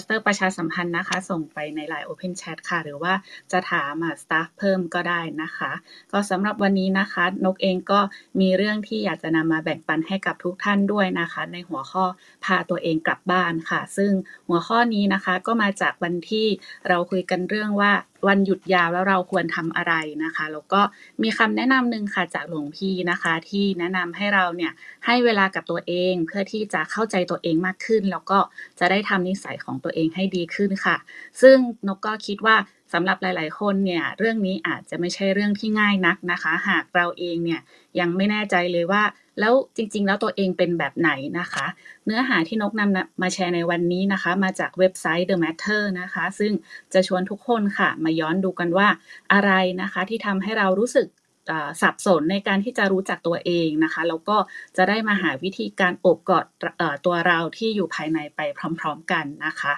สเตอร์ประชาสัมพันธ์นะคะ ส่งไปใน LINE Open Chat ค่ะ หรือว่าจะถามอ่า staff เพิ่มก็ได้นะคะ ก็สำหรับวันนี้นะคะ นกเองก็มีเรื่องที่อยากจะนำมาแบ่งปันให้กับทุกท่านด้วยนะคะ ในหัวข้อพาตัวเองกลับบ้านค่ะ ซึ่งหัวข้อนี้นะคะก็มาจากวันที่เราคุยกันเรื่องว่าวันหยุดยาวแล้วเราควรทำอะไรนะคะ แล้วก็มีคำแนะนำหนึ่งค่ะจากหลวงพี่นะคะ ที่แนะนำให้เราเนี่ยให้เวลากับตัวเองเพื่อที่จะเข้าใจตัวเองมากขึ้น แล้วก็จะได้ทำนิสัยของตัวเองให้ดีขึ้นค่ะ ซึ่งนกก็คิดว่า สำหรับหลาย ๆ คนเนี่ยเรื่องนี้อาจจะไม่ใช่เรื่องที่ง่ายนักนะคะ หากเราเองเนี่ยยังไม่แน่ใจเลยว่า แล้วจริง ๆ แล้วตัวเองเป็นแบบไหนนะคะ เนื้อหาที่นกนำมาแชร์ในวันนี้นะคะ มาจากเว็บไซต์ The Matter นะคะ ซึ่งจะชวนทุกคนค่ะ มาย้อนดูกันว่าอะไรนะคะที่ทำให้เรารู้สึกสับสนในการที่จะรู้จักตัวเองนะคะแล้วก็จะได้มาหาวิธีการอบกอดตัวเราที่อยู่ภายในไปพร้อม ๆ กันนะคะ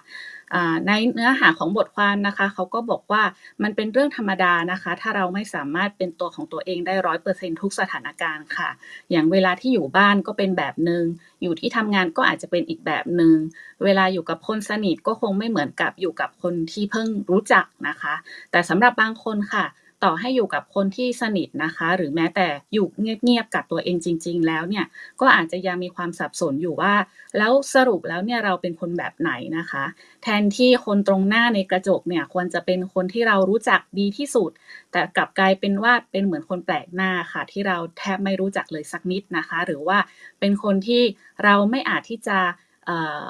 ในเนื้อหาของบทความนะคะเขาก็บอกว่ามันเป็นเรื่องธรรมดานะคะ ถ้าเราไม่สามารถเป็นตัวของตัวเองได้ร้อยเปอร์เซ็นทุกสถานการณ์ค่ะ อย่างเวลาที่อยู่บ้านก็เป็นแบบหนึง่งอยู่ที่ทำงานก็อาจจะเป็นอีกแบบหนึง่งเวลาอยู่กับคนสนิทก็คงไม่เหมือนกับอยู่กับคนที่เพิ่งรู้จักนะคะ แต่สำหรับบางคนค่ะ ต่อให้อยู่กับคนที่สนิทนะคะ หรือแม้แต่อยู่เงียบๆกับตัวเองจริง ๆ แล้วเนี่ยก็อาจจะยังมีความสับสนอยู่ว่า แล้วสรุปแล้วเนี่ยเราเป็นคนแบบไหนนะคะ แทนที่คนตรงหน้าในกระจกเนี่ยควรจะเป็นคนที่เรารู้จักดีที่สุด แต่กลับกลายเป็นว่าเป็นเหมือนคนแปลกหน้าค่ะ ที่เราแทบไม่รู้จักเลยสักนิดนะคะ หรือว่าเป็นคนที่เราไม่อาจที่จะ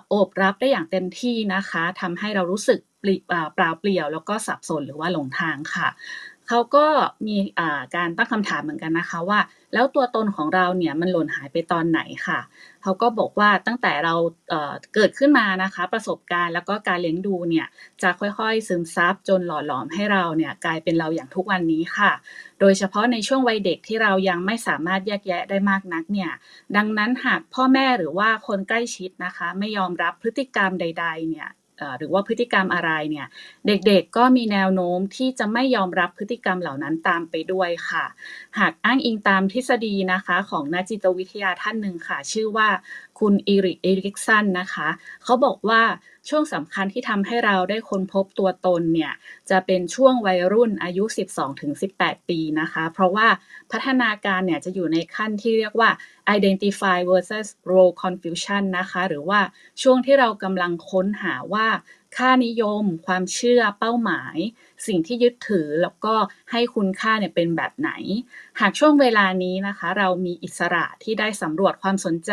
โอบรับได้อย่างเต็มที่นะคะทำให้เรารู้สึกเปล่าเปลี่ยวแล้วก็สับสนหรือว่าหลงทางค่ะ เขาก็มีการตั้งคำถามเหมือนกันนะคะว่า แล้วตัวตนของเราเนี่ยมันหล่นหายไปตอนไหนค่ะเขาก็บอกว่าตั้งแต่เราเกิดขึ้นมานะคะ ประสบการณ์แล้วก็การเลี้ยงดูเนี่ยจะค่อยๆ ซึมซับจนหล่อหลอมให้เราเนี่ยกลายเป็นเราอย่างทุกวันนี้ค่ะ โดยเฉพาะในช่วงวัยเด็กที่เรายังไม่สามารถแยกแยะได้มากนักเนี่ยดังนั้นหากพ่อแม่หรือว่าคนใกล้ชิดนะคะ ไม่ยอมรับพฤติกรรมใด ๆเนี่ย หรือว่าพฤติกรรมอะไรเนี่ย เด็กๆก็มีแนวโน้มที่จะไม่ยอมรับพฤติกรรมเหล่านั้นตามไปด้วยค่ะ หากอ้างอิงตามทฤษฎีนะคะของนักจิตวิทยาท่านหนึ่งค่ะ ชื่อว่าคุณอีริกเอริกสันนะคะ เขาบอกว่า ช่วงสำคัญที่ทำให้เราได้ค้นพบตัวตนเนี่ย จะเป็นช่วงวัยรุ่นอายุ 12-18 ปีนะคะ เพราะว่าพัฒนาการเนี่ยจะอยู่ในขั้นที่เรียกว่า identify versus role confusion นะคะ หรือว่าช่วงที่เรากำลังค้นหาว่า ค่านิยม ความเชื่อเป้าหมาย สิ่งที่ยึดถือแล้วก็ให้คุณค่าเนี่ยเป็นแบบไหน หากช่วงเวลานี้นะคะ เรามีอิสระที่ได้สำรวจความสนใจ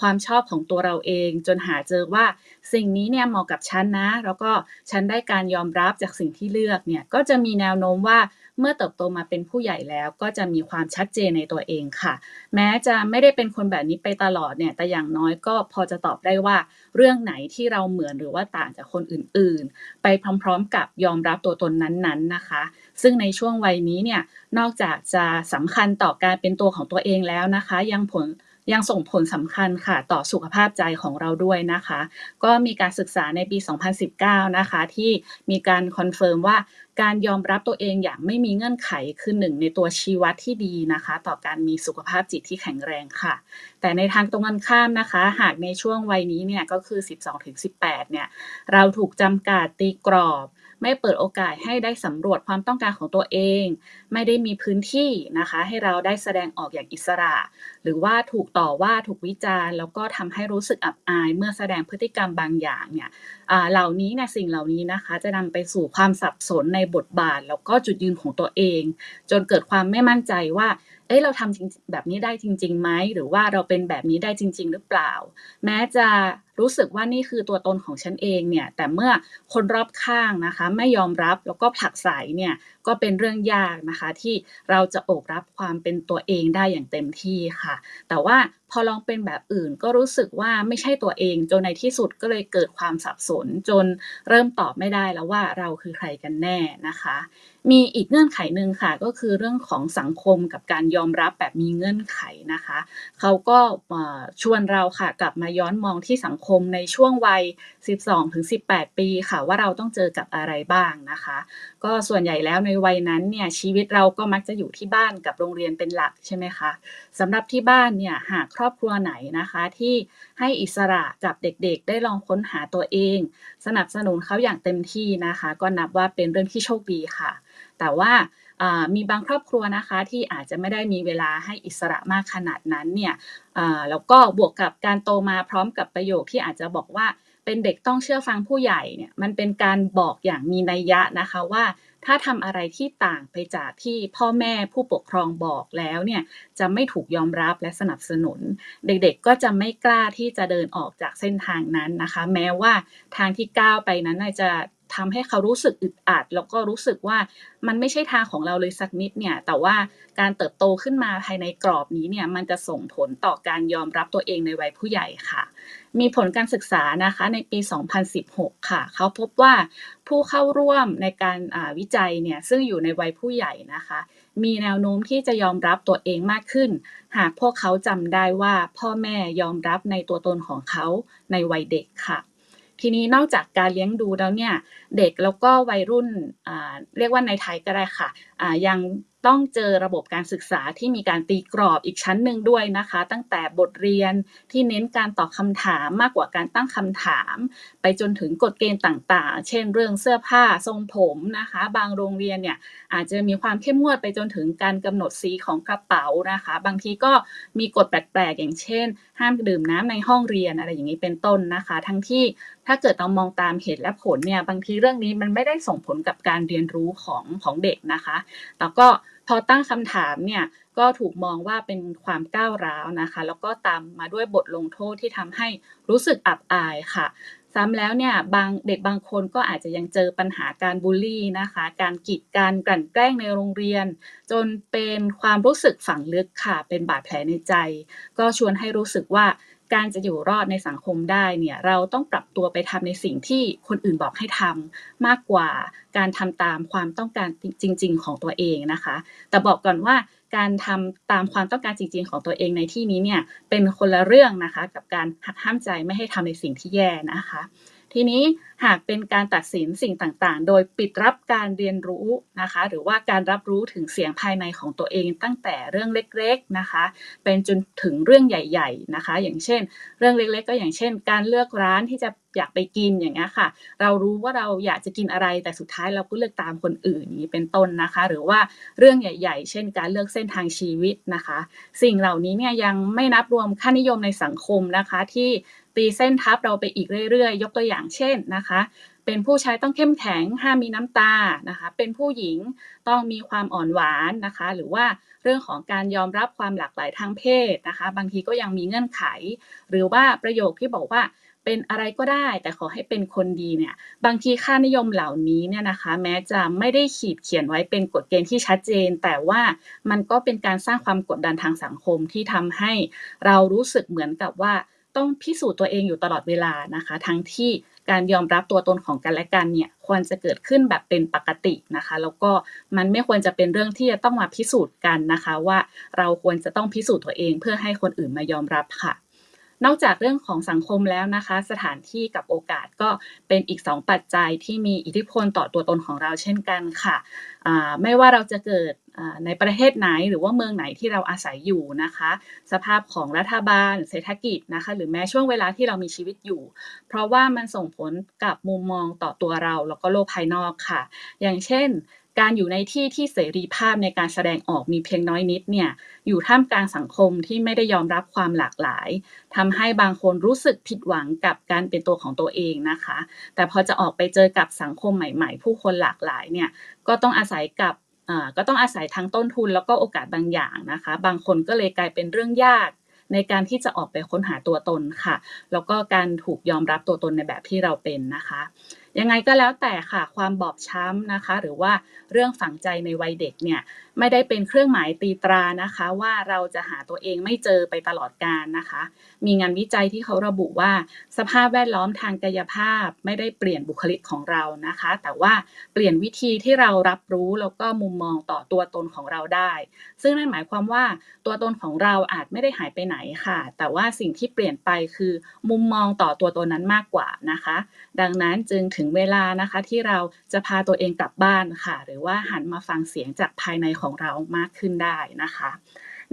ความชอบของตัวเราเอง จนหาเจอว่าสิ่งนี้เนี่ยเหมาะกับฉันนะ แล้วก็ฉันได้การยอมรับจากสิ่งที่เลือกเนี่ยก็จะมีแนวโน้มว่า เมื่อเติบโตมาเป็นผู้ใหญ่แล้วก็จะมีความชัดเจนในตัวเองค่ะ แม้จะไม่ได้เป็นคนแบบนี้ไปตลอดเนี่ยแต่อย่างน้อยก็พอจะตอบได้ว่าเรื่องไหนที่เราเหมือนหรือว่าต่างจากคนอื่นๆ ไปพร้อมๆ กับยอมรับตัวตนนั้นๆนะคะ ซึ่งในช่วงวัยนี้เนี่ยนอกจากจะสำคัญต่อการเป็นตัวของตัวเองแล้วนะคะ ยังผล ยังส่งผลสำคัญค่ะต่อสุขภาพใจของเราด้วยนะคะ ก็มีการศึกษาในปี 2019 นะคะ ที่มีการ confirm ว่าการยอมรับตัวเองอย่างไม่มีเงื่อนไขคือหนึ่งในตัวชี้วัดที่ดีนะคะ ต่อการมีสุขภาพจิตที่แข็งแรงค่ะ แต่ในทางตรงกันข้ามนะคะ หากในช่วงวัยนี้เนี่ยก็คือ 12-18 เนี่ย เราถูกจำกัดตีกรอบ ไม่เปิดโอกาสให้ได้สำรวจความต้องการของตัวเอง ไม่ได้มีพื้นที่นะคะ ให้เราได้แสดงออกอย่างอิสระ หรือว่าถูกต่อว่าถูกวิจารณ์ แล้วก็ทำให้รู้สึกอับอาย เมื่อแสดงพฤติกรรมบางอย่างเนี่ยเหล่านี้เนี่ยสิ่งเหล่านี้นะคะ จะนำไปสู่ความสับสนในบทบาท แล้วก็จุดยืนของตัวเอง จนเกิดความไม่มั่นใจว่าเอ้ยเราทำจริงแบบนี้ได้จริงๆไหมหรือว่าเราเป็นแบบนี้ได้จริง ๆ หรือเปล่า แม้จะ รู้สึกว่านี่คือตัวตนของฉันเองเนี่ยแต่เมื่อคนรอบข้างนะคะไม่ยอมรับแล้วก็ผลักใสเนี่ย ก็เป็นเรื่องยากนะคะ ที่เราจะโอบรับความเป็นตัวเองได้อย่างเต็มที่ค่ะ แต่ว่าพอลองเป็นแบบอื่นก็รู้สึกว่าไม่ใช่ตัวเองจนในที่สุดก็เลยเกิดความสับสนจนเริ่มตอบไม่ได้แล้วว่าเราคือใครกันแน่นะคะ มีอีกเงื่อนไขหนึ่งค่ะ ก็คือเรื่องของสังคมกับการยอมรับแบบมีเงื่อนไขนะคะ เขาก็ชวนเราค่ะกลับมาย้อนมองที่สังคมในช่วงวัย 12-18 ปีค่ะ ว่าเราต้องเจอกับอะไรบ้างนะคะ ก็ส่วนใหญ่แล้วในวัยนั้นเนี่ยชีวิตเราก็มักจะอยู่ที่บ้านกับโรงเรียนเป็นหลักใช่ไหมคะสำหรับที่บ้านเนี่ยหากครอบครัวไหนนะคะที่ให้อิสระกับเด็กๆ ได้ลองค้นหาตัวเอง สนับสนุนเขาอย่างเต็มที่นะคะ ก็นับว่าเป็นเรื่องที่โชคดีค่ะ แต่ว่ามีบางครอบครัวนะคะที่อาจจะไม่ได้มีเวลาให้อิสระมากขนาดนั้นเนี่ยแล้วก็บวกกับการโตมาพร้อมกับประโยคที่อาจจะบอกว่าเป็นเด็กต้องเชื่อฟังผู้ใหญ่เนี่ยมันเป็นการบอกอย่างมีนัยยะนะคะว่า ถ้าทำอะไรที่ต่างไปจากที่พ่อแม่ผู้ปกครองบอกแล้วเนี่ยจะไม่ถูกยอมรับและสนับสนุน เด็กๆก็จะไม่กล้าที่จะเดินออกจากเส้นทางนั้นนะคะ แม้ว่าทางที่ก้าวไปนั้นจะทำให้เขารู้สึกอึดอัด แล้วก็รู้สึกว่ามันไม่ใช่ทางของเราเลยสักนิดเนี่ย แต่ว่าการเติบโตขึ้นมาภายในกรอบนี้เนี่ย มันจะส่งผลต่อการยอมรับตัวเองในวัยผู้ใหญ่ค่ะ มีผลการศึกษานะคะในปี 2016 ค่ะ เขาพบว่า ผู้เข้าร่วมในการวิจัยเนี่ยซึ่งอยู่ในวัยผู้ใหญ่นะคะ มีแนวโน้มที่จะยอมรับตัวเองมากขึ้น หากพวกเขาจำได้ว่าพ่อแม่ยอมรับในตัวตนของเขาในวัยเด็กค่ะ ทีนี้นอกจากการเลี้ยงดูแล้วเนี่ย เด็กแล้วก็วัยรุ่นเรียกว่าในไทยก็ได้ค่ะยัง ต้องเจอระบบการศึกษาที่มีการตีกรอบอีกชั้นหนึ่งด้วยนะคะ ตั้งแต่บทเรียนที่เน้นการตอบคำถามมากกว่าการตั้งคำถาม ไปจนถึงกฎเกณฑ์ต่างๆ เช่น เรื่องเสื้อผ้าทรงผมนะคะ บางโรงเรียนเนี่ยอาจจะมีความเข้มงวดไปจนถึงการกำหนดสีของกระเป๋านะคะ บางทีก็มีกฎแปลกๆอย่างเช่น ห้ามดื่มน้ำในห้องเรียนอะไรอย่างนี้เป็นต้นนะคะ ทั้งที่ ถ้าเกิดเรามองตามเหตุและผลเนี่ยบางทีเรื่องนี้มันไม่ได้ส่งผลกับการเรียนรู้ของของเด็กนะคะแล้วก็พอตั้งคำถามเนี่ยก็ถูกมองว่าเป็นความก้าวร้าวนะคะ แล้วก็ตามมาด้วยบทลงโทษที่ทำให้รู้สึกอับอายค่ะซ้ำแล้วเนี่ยบางเด็กบางคนก็อาจจะยังเจอปัญหาการบูลลี่นะคะ การกีดกันกลั่นแกล้งในโรงเรียน จนเป็นความรู้สึกฝังลึกค่ะ เป็นบาดแผลในใจ ก็ชวนให้รู้สึกว่า การจะอยู่รอดในสังคมได้เนี่ยเราต้องปรับตัวไปทำในสิ่งที่คนอื่นบอกให้ทำมากกว่าการทำตามความต้องการจริง ๆ ของตัวเองนะคะ แต่บอกก่อนว่าการทำตามความต้องการจริง ๆ ของตัวเองในที่นี้เนี่ยเป็นคนละเรื่องนะคะ กับการหักห้ามใจไม่ให้ทำในสิ่งที่แย่นะคะ ทีนี้หากเป็นการตัดสินสิ่งต่างๆ โดยปิดรับการเรียนรู้นะคะ หรือว่าการรับรู้ถึงเสียงภายในของตัวเองตั้งแต่เรื่องเล็กๆนะคะ เป็นจนถึงเรื่องใหญ่ๆนะคะ อย่างเช่น เรื่องเล็กๆ ก็อย่างเช่น การเลือกร้านที่จะอยากไปกินอย่างเงี้ยค่ะ เรารู้ว่าเราอยากจะกินอะไรแต่สุดท้ายเราก็เลือกตามคนอื่นนี้เป็นต้นนะคะ หรือว่าเรื่องใหญ่ ๆ เช่น การเลือกเส้นทางชีวิตนะคะ สิ่งเหล่านี้เนี่ยยังไม่นับรวมค่านิยมในสังคมนะคะที่ ตีเส้นทับเราไปอีกเรื่อยๆ ยกตัวอย่างเช่นนะคะ เป็นผู้ชายต้องเข้มแข็งห้ามมีน้ำตานะคะ เป็นผู้หญิงต้องมีความอ่อนหวานนะคะ หรือว่าเรื่องของการยอมรับความหลากหลายทางเพศนะคะ บางทีก็ยังมีเงื่อนไข หรือว่าประโยคที่บอกว่าเป็นอะไรก็ได้แต่ขอให้เป็นคนดีเนี่ยบางทีค่านิยมเหล่านี้เนี่ยนะคะ แม้จะไม่ได้ขีดเขียนไว้เป็นกฎเกณฑ์ที่ชัดเจน แต่ว่ามันก็เป็นการสร้างความกดดันทางสังคมที่ทำให้เรารู้สึกเหมือนกับว่า ต้องพิสูจน์ตัวเองอยู่ตลอดเวลานะคะ ทั้งที่การยอมรับตัวตนของกันและกันเนี่ยควรจะเกิดขึ้นแบบเป็นปกตินะคะ แล้วก็มันไม่ควรจะเป็นเรื่องที่จะต้องมาพิสูจน์กันนะคะ ว่าเราควรจะต้องพิสูจน์ตัวเองเพื่อให้คนอื่นมายอมรับค่ะ นอกจากเรื่องของสังคมแล้วนะคะ สถานที่กับโอกาสก็เป็นอีก 2 ปัจจัยที่มีอิทธิพลต่อตัวตนของเราเช่นกันค่ะไม่ว่าเราจะเกิดในประเทศไหนหรือว่าเมืองไหนที่เราอาศัยอยู่นะคะ สภาพของรัฐบาล เศรษฐกิจนะคะ หรือแม้ช่วงเวลาที่เรามีชีวิตอยู่ เพราะว่ามันส่งผลกับมุมมองต่อตัวเราแล้วก็โลกภายนอกค่ะ อย่างเช่น การอยู่ในที่ที่เสรีภาพในการแสดงออกมีเพียงน้อยนิดเนี่ยอยู่ท่ามกลางสังคมที่ไม่ได้ยอมรับความหลากหลายทำให้บางคนรู้สึกผิดหวังกับการเป็นตัวของตัวเองนะคะ แต่พอจะออกไปเจอกับสังคมใหม่ๆ ผู้คนหลากหลายเนี่ยก็ต้องอาศัยกับก็ต้องอาศัยทั้งต้นทุนแล้วก็โอกาสบางอย่างนะคะ บางคนก็เลยกลายเป็นเรื่องยากในการที่จะออกไปค้นหาตัวตนค่ะ แล้วก็การถูกยอมรับตัวตนในแบบที่เราเป็นนะคะ ยังไงก็แล้วแต่ค่ะความบอบช้ำนะคะ หรือว่าเรื่องฝังใจในวัยเด็กเนี่ยไม่ได้เป็นเครื่องหมายตีตรานะคะ ว่าเราจะหาตัวเองไม่เจอไปตลอดกาลนะคะ มีงานวิจัยที่เขาระบุว่า สภาพแวดล้อมทางกายภาพไม่ได้เปลี่ยนบุคลิกของเรานะคะ แต่ว่าเปลี่ยนวิธีที่เรารับรู้แล้วก็มุมมองต่อตัวตนของเราได้ ซึ่งนั่นหมายความว่าตัวตนของเราอาจไม่ได้หายไปไหนค่ะ แต่ว่าสิ่งที่เปลี่ยนไปคือมุมมองต่อตัวตนนั้นมากกว่านะคะ ดังนั้นจึงถึงเวลานะคะที่เราจะพาตัวเองกลับบ้านค่ะ หรือว่าหันมาฟังเสียงจากภายในของเรามากขึ้นได้นะคะ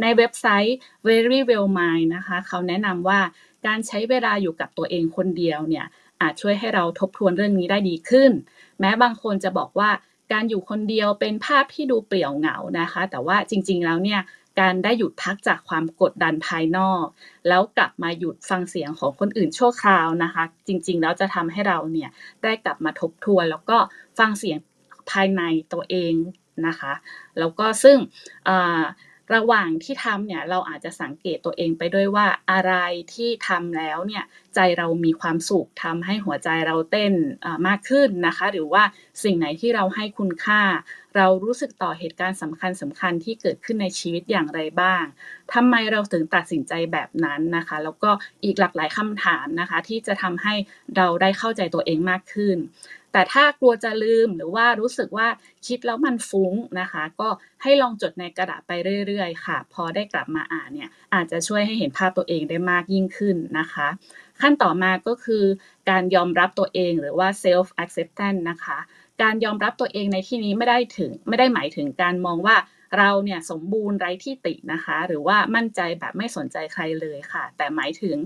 ในเว็บไซต์ Very Well Mind นะคะ เขาแนะนำว่าการใช้เวลาอยู่กับตัวเองคนเดียวเนี่ยอาจช่วยให้เราทบทวนเรื่องนี้ได้ดีขึ้น แม้บางคนจะบอกว่าการอยู่คนเดียวเป็นภาพที่ดูเปลี่ยวเหงานะคะ แต่ว่าจริงๆแล้วเนี่ย การได้หยุดพักจากความกดดันภายนอก แล้วกลับมาหยุดฟังเสียงของคนอื่นชั่วคราวนะคะ จริงๆ แล้วจะทำให้เราเนี่ยได้กลับมาทบทวน แล้วก็ฟังเสียงภายในตัวเองนะคะ แล้วก็ซึ่ง ระหว่างที่ทำเนี่ยเราอาจจะสังเกตตัวเองไปด้วยว่าอะไรที่ทำแล้วเนี่ยใจเรามีความสุขทำให้หัวใจเราเต้นมากขึ้นนะคะ หรือว่าสิ่งไหนที่เราให้คุณค่า เรารู้สึกต่อเหตุการณ์สำคัญสำคัญที่เกิดขึ้นในชีวิตอย่างไรบ้างทำไมเราถึงตัดสินใจแบบนั้นนะคะ แล้วก็อีกหลากหลายคำถามนะคะ ที่จะทำให้เราได้เข้าใจตัวเองมากขึ้น แต่ถ้ากลัวจะลืมหรือว่ารู้สึกว่าคิดแล้วมันฟุ้งนะคะ ก็ให้ลองจดในกระดาษไปเรื่อยๆ ค่ะ พอได้กลับมาอ่านเนี่ยอาจจะช่วยให้เห็นภาพตัวเองได้มากยิ่งขึ้นนะคะ ขั้นต่อมาก็คือการยอมรับตัวเองหรือว่า self acceptance นะคะ การยอมรับตัวเองในที่นี้ไม่ได้ถึงไม่ได้หมายถึงการมองว่า เราเนี่ยสมบูรณ์ไร้ที่ตินะคะ หรือว่ามั่นใจแบบไม่สนใจใครเลยค่ะ แต่หมายถึง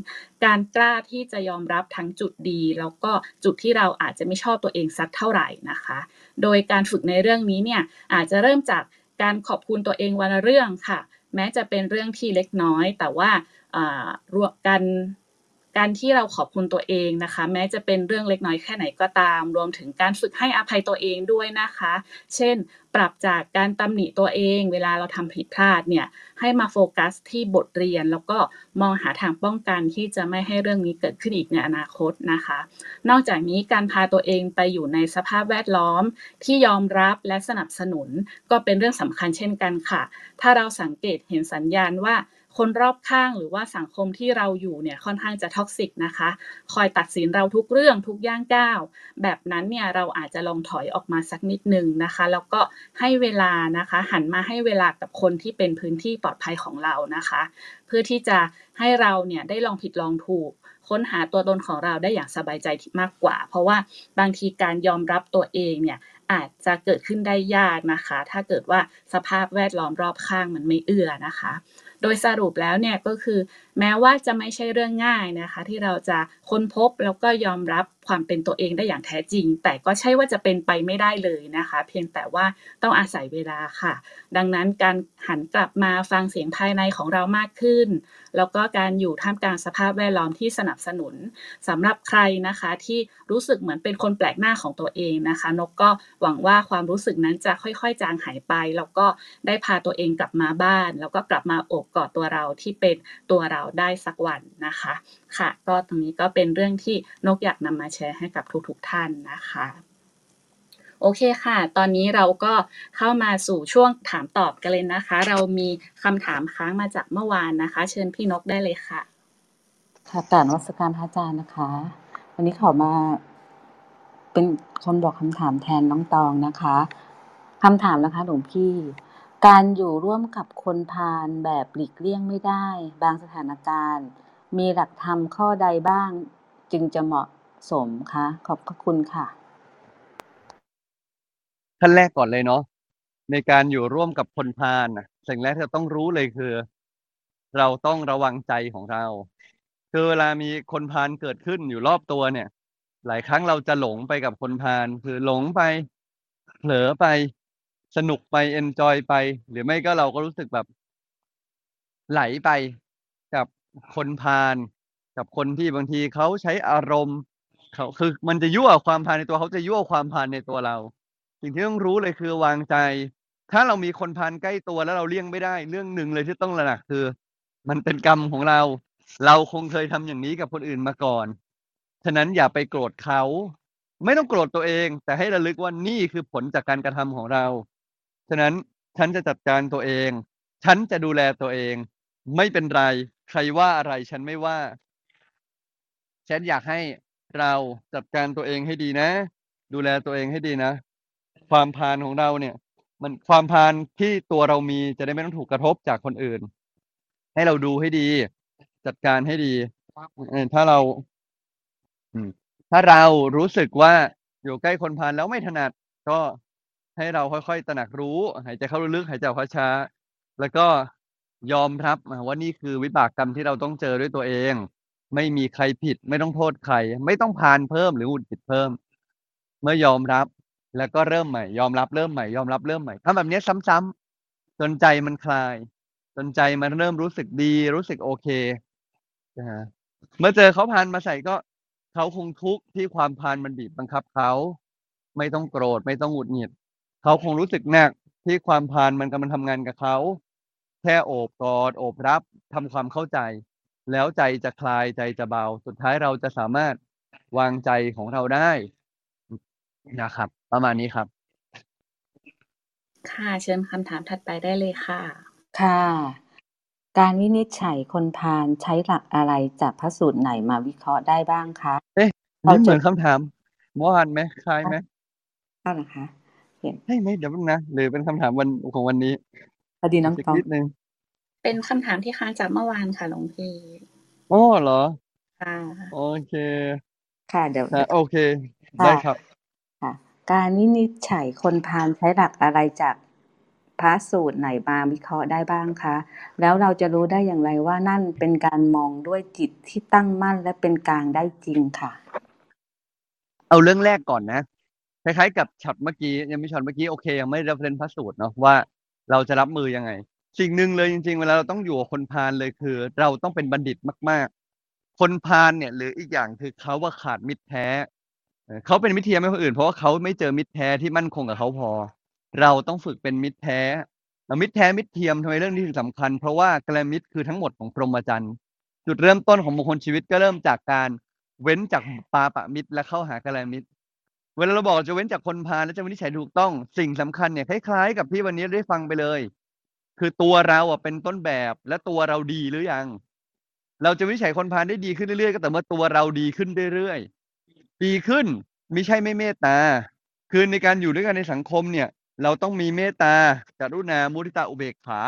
การกล้าที่จะยอมรับทั้งจุดดี แล้วก็จุดที่เราอาจจะไม่ชอบตัวเองสักเท่าไหร่นะคะ โดยการฝึกในเรื่องนี้เนี่ยอาจจะเริ่มจากการขอบคุณตัวเองวันละเรื่องค่ะ แม้จะเป็นเรื่องที่เล็กน้อย แต่ว่ารวมกัน การที่เราขอบคุณตัวเองนะคะ แม้จะเป็นเรื่องเล็กน้อยแค่ไหนก็ตาม รวมถึงการฝึกให้อภัยตัวเองด้วยนะคะ เช่น ปรับจากการตำหนิตัวเอง เวลาเราทำผิดพลาดเนี่ยให้มาโฟกัสที่บทเรียน แล้วก็มองหาทางป้องกันที่จะไม่ให้เรื่องนี้เกิดขึ้นอีกในอนาคตนะคะ นอกจากนี้การพาตัวเองไปอยู่ในสภาพแวดล้อม ที่ยอมรับและสนับสนุน ก็เป็นเรื่องสำคัญเช่นกันค่ะ ถ้าเราสังเกตเห็นสัญญาณว่า คนรอบข้างหรือว่าสังคมที่เราอยู่เนี่ยค่อนข้างจะ toxic นะคะ คอยตัดสินเราทุกเรื่องทุกย่างก้าว แบบนั้นเนี่ยเราอาจจะลองถอยออกมาสักนิดนึงนะคะ แล้วก็ให้เวลานะคะ หันมาให้เวลากับคนที่เป็นพื้นที่ปลอดภัยของเรานะคะ เพื่อที่จะให้เราเนี่ยได้ลองผิดลองถูกค้นหาตัวตนของเราได้อย่างสบายใจมากกว่า เพราะว่าบางทีการยอมรับตัวเองเนี่ยอาจจะเกิดขึ้นได้ยากนะคะ ถ้าเกิดว่าสภาพแวดล้อมรอบข้างมันไม่เอื้อนะคะ โดยสรุปแล้วเนี่ยก็คือแม้ว่าจะไม่ใช่เรื่องง่ายนะคะ ที่เราจะค้นพบแล้วก็ยอมรับ ความเป็นตัวเองได้อย่างแท้จริง แต่ก็ใช่ว่าจะเป็นไปไม่ได้เลยนะคะ เพียงแต่ว่าต้องอาศัยเวลาค่ะ ดังนั้นการหันกลับมาฟังเสียงภายในของเรามากขึ้น แล้วก็การอยู่ท่ามกลางสภาพแวดล้อมที่สนับสนุนสำหรับใครนะคะที่รู้สึกเหมือนเป็นคนแปลกหน้าของตัวเองนะคะ นกก็หวังว่าความรู้สึกนั้นจะค่อยๆ จางหายไป แล้วก็ได้พาตัวเองกลับมาบ้าน แล้วก็กลับมาอบกอดตัวเราที่เป็นตัวเราได้สักวันนะคะ ค่ะ ก็ตรงนี้ก็เป็นเรื่องที่นกอยากนำมาแชร์ให้กับทุกๆท่านนะคะโอเคค่ะ ตอนนี้เราก็เข้ามาสู่ช่วงถามตอบกันเลยนะคะ เรามีคำถามค้างมาจากเมื่อวานนะคะ เชิญพี่นกได้เลยค่ะ ค่ะการวัสการพระอาจารย์นะคะ วันนี้ขอมาเป็นคนบอกคำถามแทนน้องตองนะคะคำถามนะคะหลวงพี่ การอยู่ร่วมกับคนพาลแบบหลีกเลี่ยงไม่ได้ บางสถานการณ์ มีหลักธรรมข้อใดบ้างจึงจะเหมาะสมคะ ขอบพระคุณค่ะ ขั้นแรกก่อนเลยเนาะในการอยู่ร่วมกับคนพาลสิ่งแรกที่เราต้องรู้เลยคือ เราต้องระวังใจของเรา คือเวลามีคนพาลเกิดขึ้นอยู่รอบตัวเนี่ย หลายครั้งเราจะหลงไปกับคนพาลคือหลงไปเผลอไปสนุกไปเอนจอยไป หรือไม่ก็เราก็รู้สึกแบบ ไหลไป คนพาลกับคนที่บางทีเขาใช้อารมณ์เขาคือมันจะยั่วความพาลในตัวเขาจะยั่วความพาลในตัวเรา สิ่งที่ต้องรู้เลยคือวางใจ ถ้าเรามีคนพาลใกล้ตัวแล้วเราเลี่ยงไม่ได้ เรื่องหนึ่งเลยที่ต้องระหนักคือ มันเป็นกรรมของเรา เราคงเคยทำอย่างนี้กับคนอื่นมาก่อน ฉะนั้นอย่าไปโกรธเขาไม่ต้องโกรธตัวเอง แต่ให้ระลึกว่านี่คือผลจากการกระทำของเรา ฉะนั้นฉันจะจัดการตัวเอง ฉันจะดูแลตัวเอง ไม่เป็นไร ใครว่าอะไรฉันไม่ว่า ฉันอยากให้เราจัดการตัวเองให้ดีนะ ดูแลตัวเองให้ดีนะ ความพานของเราเนี่ย มันความพานที่ตัวเรามีจะได้ไม่ต้องถูกกระทบจากคนอื่น ให้เราดูให้ดี จัดการให้ดีถ้าเราถ้าเรารู้สึกว่าอยู่ใกล้คนพานแล้วไม่ถนัด ก็ให้เราค่อยๆตระหนักรู้ หายใจเข้าลึกๆหายใจออกช้าแล้วก็ ยอมรับว่านี่คือวิบากกรรมที่เราต้องเจอด้วยตัวเอง ไม่มีใครผิด ไม่ต้องโทษใคร ไม่ต้องพานเพิ่มหรือหุดผิดเพิ่ม เมื่อยอมรับแล้วก็เริ่มใหม่ ยอมรับเริ่มใหม่ยอมรับเริ่มใหม่ทำแบบนี้ซ้ำๆจนใจมันคลาย จนใจมันเริ่มรู้สึกดี รู้สึกโอเคนะฮะเมื่อเจอเขาพานมาใส่ก็เขาคงทุกข์ที่ความพานมันบีบบังคับเขาไม่ต้องโกรธไม่ต้องหงุดหงิดเขาคงรู้สึกหนักที่ความพานมันกำลังทำงานกับเขา ค่โอบกอดโอบรับทำความเข้าใจ แล้วใจจะคลายใจจะเบา สุดท้ายเราจะสามารถวางใจของเราได้นะครับ ประมาณนี้ครับ ค่ะเชิญคำถามถัดไปได้เลยค่ะ ค่ะ การวินิจฉัยคนพาลใช้หลักอะไรจากพระสูตรไหนมาวิเคราะห์ได้บ้างคะเอ๊ะเรานี่เหจะมือนคำถามเมื่อวานไหมคล้ายไหมเอาเหรอคะเห็นใช่ไหมเดี๋ยวแป๊บนึงนะหรือเป็นคำถามวันของวันนี้ พอดีน้องสักตองนิดนึงเป็นคำถามที่ค้างจากเมื่อวานค่ะหลวงพี่อ๋อเหรอค่ะโอเค ค่ะเดี๋ยวอะโอเคค่ะได้ครับ ค่ะ การวินิจฉัยคนพาลใช้หลักอะไรจากพระสูตรไหนมาวิเคราะห์ได้บ้างคะ แล้วเราจะรู้ได้อย่างไรว่านั่นเป็นการมองด้วยจิตที่ตั้งมั่นและเป็นกลางได้จริงค่ะ เอาเรื่องแรกก่อนนะ คล้ายๆกับช็อตเมื่อกี้ยังไม่ช็อตเมื่อกี้โอเคยังไม่เรฟเรนพระสูตรเนาะว่า เราจะรับมือยังไง สิ่งหนึ่งเลยจริงๆ เวลาเราต้องอยู่กับคนพาลเลยคือ เราต้องเป็นบัณฑิตมาก ๆ คนพาลเนี่ย หรืออีกอย่างคือเขาว่าขาดมิตรแท้เขาเป็นมิตรเทียมให้คนอื่น เพราะว่าเขาไม่เจอมิตรแท้ที่มั่นคงกับเขาพอ เราต้องฝึกเป็นมิตรแท้มิตรแท้มิตรเทียมทำไมเรื่องนี้ถึงสำคัญ เพราะว่ากลมิตรคือทั้งหมดของพรหมจรรย์จุดเริ่มต้นของมงคลชีวิตก็เริ่มจากการเว้นจากปาปะมิตรและเข้าหากลมิตร เวลาเราบอกจะเว้นจากคนพาลและจะวินิจฉัยถูกต้อง สิ่งสำคัญเนี่ยคล้ายๆ กับที่วันนี้ได้ฟังไปเลย คือตัวเราอะเป็นต้นแบบและตัวเราดีหรือยัง เราจะวินิจฉัยคนพาลได้ดีขึ้นเรื่อยๆก็แต่เมื่อตัวเราดีขึ้นเรื่อยๆดีขึ้นไม่ใช่ไม่เมตตา คือในการอยู่ด้วยกันในสังคมเนี่ย เราต้องมีเมตตากรุณามุทิตาอุเบกขา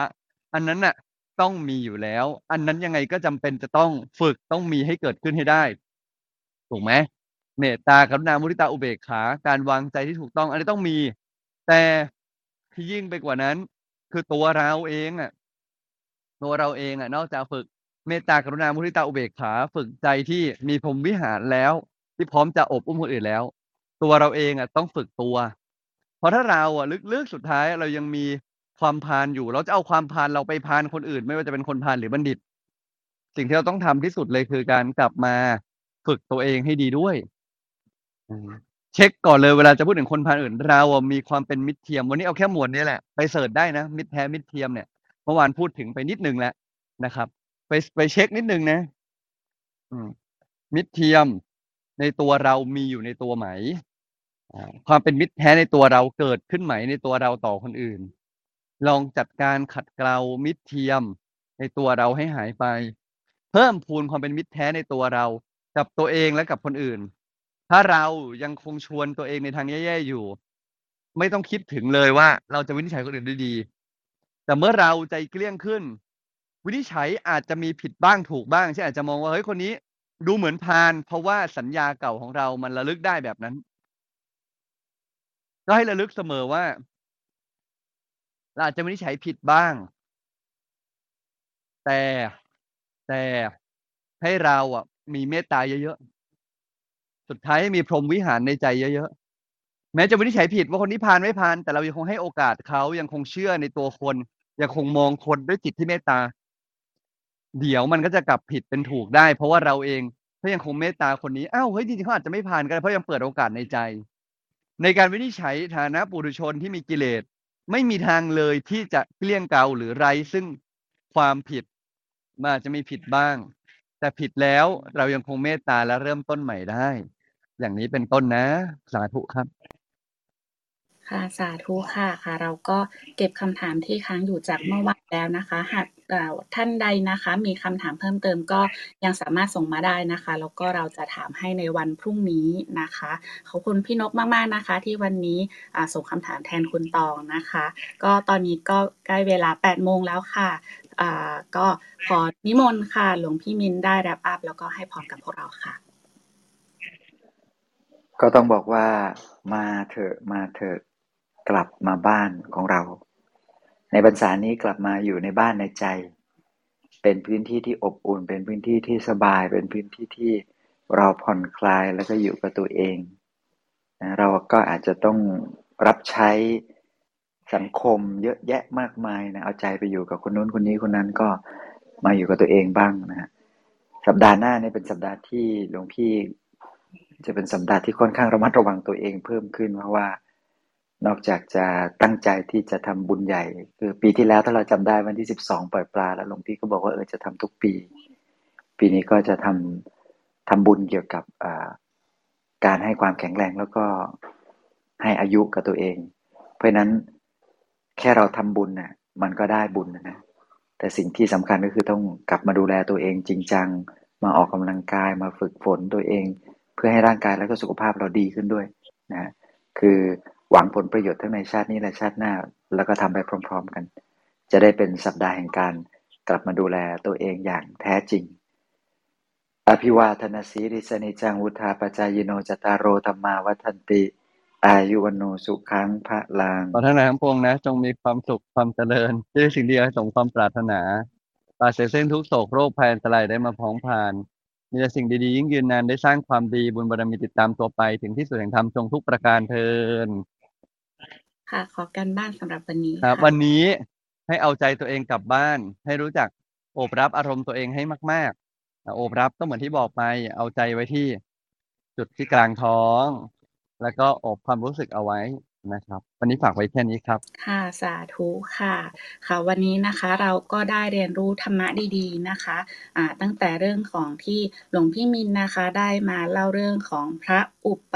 อันนั้นน่ะต้องมีอยู่แล้ว อันนั้นยังไงก็จำเป็นจะต้องฝึกต้องมีให้เกิดขึ้นให้ได้ ถูกไหม เมตตากรุณามุทิตาอุเบกขา การวางใจที่ถูกต้องอันนี้ต้องมี แต่ที่ยิ่งไปกว่านั้น คือตัวเราเองอะตัวเราเองอะ นอกจากฝึกเมตตากรุณามุทิตาอุเบกขา ฝึกใจที่มีพรหมวิหารแล้ว ที่พร้อมจะอบอุ้มคนอื่นแล้ว ตัวเราเองอะต้องฝึกตัว เพราะถ้าเราอะลึกๆสุดท้ายเรายังมีความพาลอยู่ เราจะเอาความพาลเราไปพาลคนอื่น ไม่ว่าจะเป็นคนพาลหรือบัณฑิต สิ่งที่เราต้องทำที่สุดเลยคือการกลับมาฝึกตัวเองให้ดีด้วย อืม เช็คก่อนเลยเวลาจะพูดถึงคนพาลอื่น เราอะมีความเป็นมิตรเทียม วันนี้เอาแค่หมวดนี้แหละ ไปเสิร์ชได้นะ มิตรแท้ มิตรเทียมเนี่ย เมื่อวานพูดถึงไปนิดนึงแล้วนะครับ ไป ไปเช็คนิดนึงนะ อืม มิตรเทียมในตัวเรามีอยู่ในตัวไหมอ่าความเป็นมิตรแท้ในตัวเราเกิดขึ้นไหมในตัวเราต่อคนอื่น ลองจัดการขัดเกลามิตรเทียม ในตัวเราให้หายไป เพิ่มพูนความเป็นมิตรแท้ในตัวเรา กับตัวเองและกับคนอื่น ถ้าเรายังคงชวนตัวเองในทางแย่ๆอยู่ ไม่ต้องคิดถึงเลยว่า เราจะวินิจฉัยคนอื่นได้ดี แต่เมื่อเราใจเกลี้ยงขึ้น วินิจฉัยอาจจะมีผิดบ้างถูกบ้างเช่นอาจจะมองว่าเฮ้ยคนนี้ดูเหมือนพาลเพราะว่าสัญญาเก่าของเรามันระลึกได้แบบนั้น ก็ให้ระลึกเสมอว่าเราอาจจะวินิจฉัยผิดบ้าง แต่แต่ให้เราอะ มีเมตตาเยอะๆ สุดท้ายให้มีพรหมวิหารในใจเยอะๆ แม้จะวินิจฉัยผิดว่าคนนี้พาลไม่พาลแต่เรายังคงให้โอกาสเขายังคงเชื่อในตัวคน ยังคงมองคนด้วยจิตที่เมตตา เดี๋ยวมันก็จะกลับผิดเป็นถูกได้ เพราะว่าเราเองถ้ายังคงเมตตาคนนี้อ้าวเฮ้ยจริงๆเขาอาจจะไม่พาลก็ได้เพราะยังเปิดโอกาสในใจ ในการวินิจฉัยฐานะปุถุชนที่มีกิเลสไม่มีทางเลยที่จะเกลี้ยงเกลาหรือไรซึ่งความผิดมันอาจจะมีผิดบ้าง แต่ผิดแล้วเรายังคงเมตตาและเริ่มต้นใหม่ได้ อย่างนี้เป็นต้นนะ สาธุครับ ค่ะสาธุค่ะค่ะ เราก็เก็บคำถามที่ค้างอยู่จากเมื่อวานแล้วนะคะ หากท่านใดนะคะ มีคำถามเพิ่มเติมก็ยังสามารถส่งมาได้นะคะ แล้วก็เราจะถามให้ในวันพรุ่งนี้นะคะ ขอบคุณพี่นกมากๆนะคะ ที่วันนี้ส่งคำถามแทนคุณตองนะคะ ก็ตอนนี้ก็ใกล้เวลา8โมงแล้วค่ะก็ขอนิมนต์ค่ะ หลวงพี่มินได้แรปอัพแล้วก็ให้พรกับพวกเราค่ะ ก็ต้องบอกว่ามาเถอะมาเถอะกลับมาบ้านของเรา ในบรรษานี้กลับมาอยู่ในบ้านในใจ เป็นพื้นที่ที่อบอุ่น เป็นพื้นที่ที่สบาย เป็นพื้นที่ที่เราผ่อนคลายแล้วก็อยู่กับตัวเองนะเราก็อาจจะต้องรับใช้สังคมเยอะแยะมากมายนะเอาใจไปอยู่กับคนนู้นคนนี้คนนั้นก็มาอยู่กับตัวเองบ้างนะฮะสัปดาห์หน้าเนี่ยเป็นสัปดาห์ที่หลวงพี่ จะเป็นสัปดาห์ที่ค่อนข้างระมัดระวังตัวเองเพิ่มขึ้นเพราะว่า นอกจากจะตั้งใจที่จะทำบุญใหญ่ คือปีที่แล้วถ้าเราจำได้วันที่สิบสองปล่อยปลาแล้วหลวงพี่ก็บอกว่าเออจะทำทุกปี ปีนี้ก็จะทำทำบุญเกี่ยวกับการให้ความแข็งแรงแล้วก็ให้อายุกับตัวเอง เพราะนั้นแค่เราทำบุญน่ะมันก็ได้บุญนะแต่สิ่งที่สำคัญก็คือต้องกลับมาดูแลตัวเองจริงจัง มาออกกำลังกายมาฝึกฝนตัวเอง พื่อให้ร่างกายแล้วก็สุขภาพเราดีขึ้นด้วยนะคือหวังผลประโยชน์ทั้งในชาตินี้และชาติหน้า แล้วก็ทำไปพร้อม ๆกัน จะได้เป็นสัปดาห์แห่งการกลับมาดูแลตัวเองอย่างแท้จริง อภิวาทนาสีริสนิจังวุธาปจายโนจตารโรธรรมาวัฒนติ อายุวันโนสุขังพระลางขอท่านนายทั้งพวงนะ จงมีความสุขความเจริญด้วยสิ่งดีให้สมความปรารถนาปราศจากเส้นทุกโศกโรคภัยอันตรายได้มาพ้องผ่าน มีแต่สิ่งดีๆ ยิ่งยืนนานได้สร้างความดีบุญบารมีติดตามตัวไป ถึงที่สุดแห่งธรรมจงทุกประการเทินค่ะ ขอการบ้านสำหรับวันนี้ครับ วันนี้ให้เอาใจตัวเองกลับบ้าน ให้รู้จักโอบรับอารมณ์ตัวเองให้มากๆโอบรับก็เหมือนที่บอกไป เอาใจไว้ที่จุดที่กลางท้อง แล้วก็อบความรู้สึกเอาไว้ นะครับ วันนี้ฝากไว้แค่นี้ครับ ค่ะ สาธุค่ะ ค่ะ วันนี้นะคะเราก็ได้เรียนรู้ธรรมะดีๆนะคะอ่าตั้งแต่เรื่องของที่หลวงพี่มินนะคะได้มาเล่าเรื่องของพระอุป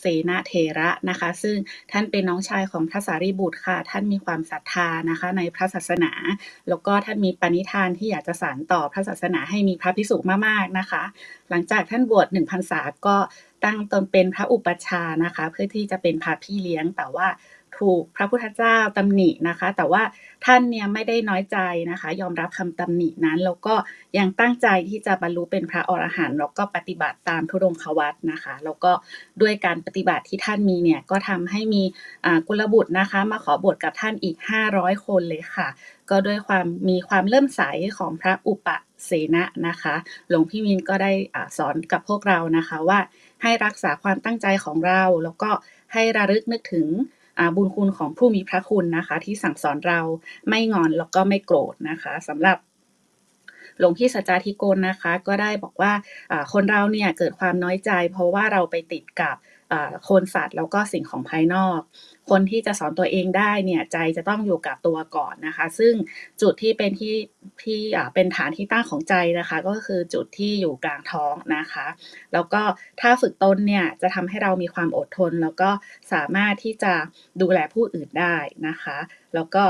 เสนาเถระนะคะ ซึ่งท่านเป็นน้องชายของพระสารีบุตรค่ะ ท่านมีความศรัทธานะคะในพระศาสนา แล้วก็ท่านมีปณิธานที่อยากจะสานต่อพระศาสนาให้มีพระพิสุมากๆนะคะ หลังจากท่านบวชหนึ่งพรรษาก็ ตั้งตนเป็นพระอุปชานะคะ เพื่อที่จะเป็นพระพี่เลี้ยง แต่ว่าถูกพระพุทธเจ้าตำหนินะคะ แต่ว่าท่านเนี่ยไม่ได้น้อยใจนะคะ ยอมรับคำตำหนินั้น แล้วก็ยังตั้งใจที่จะบรรลุเป็นพระอรหันต์แล้วก็ปฏิบัติตามทุรงควัตนะคะ แล้วก็ด้วยการปฏิบัติที่ท่านมีเนี่ยก็ทำให้มีกุลบุตรนะคะ มาขอบวชกับท่านอีก 500 คนเลยค่ะ ก็ด้วยความมีความเริ่มใสของพระอุปเสนะนะคะ หลวงพี่มินก็ได้สอนกับพวกเรานะคะว่า ให้รักษาความตั้งใจของเรา แล้วก็ให้ระลึกนึกถึงบุญคุณของผู้มีพระคุณนะคะ ที่สั่งสอนเราไม่งอนแล้วก็ไม่โกรธนะคะสำหรับหลวงพี่สัจจาธิโกนนะคะ ก็ได้บอกว่าคนเราเนี่ยเกิดความน้อยใจ เพราะว่าเราไปติดกับ คนสัตว์แล้วก็สิ่งของภายนอก คนที่จะสอนตัวเองได้เนี่ยใจจะต้องอยู่กับตัวก่อนนะคะ ซึ่งจุดที่เป็นที่ที่เป็นฐานที่ตั้งของใจนะคะ ก็คือจุดที่อยู่กลางท้องนะคะ แล้วก็ถ้าฝึกตนเนี่ยจะทำให้เรามีความอดทน แล้วก็สามารถที่จะดูแลผู้อื่นได้นะคะ แล้วก็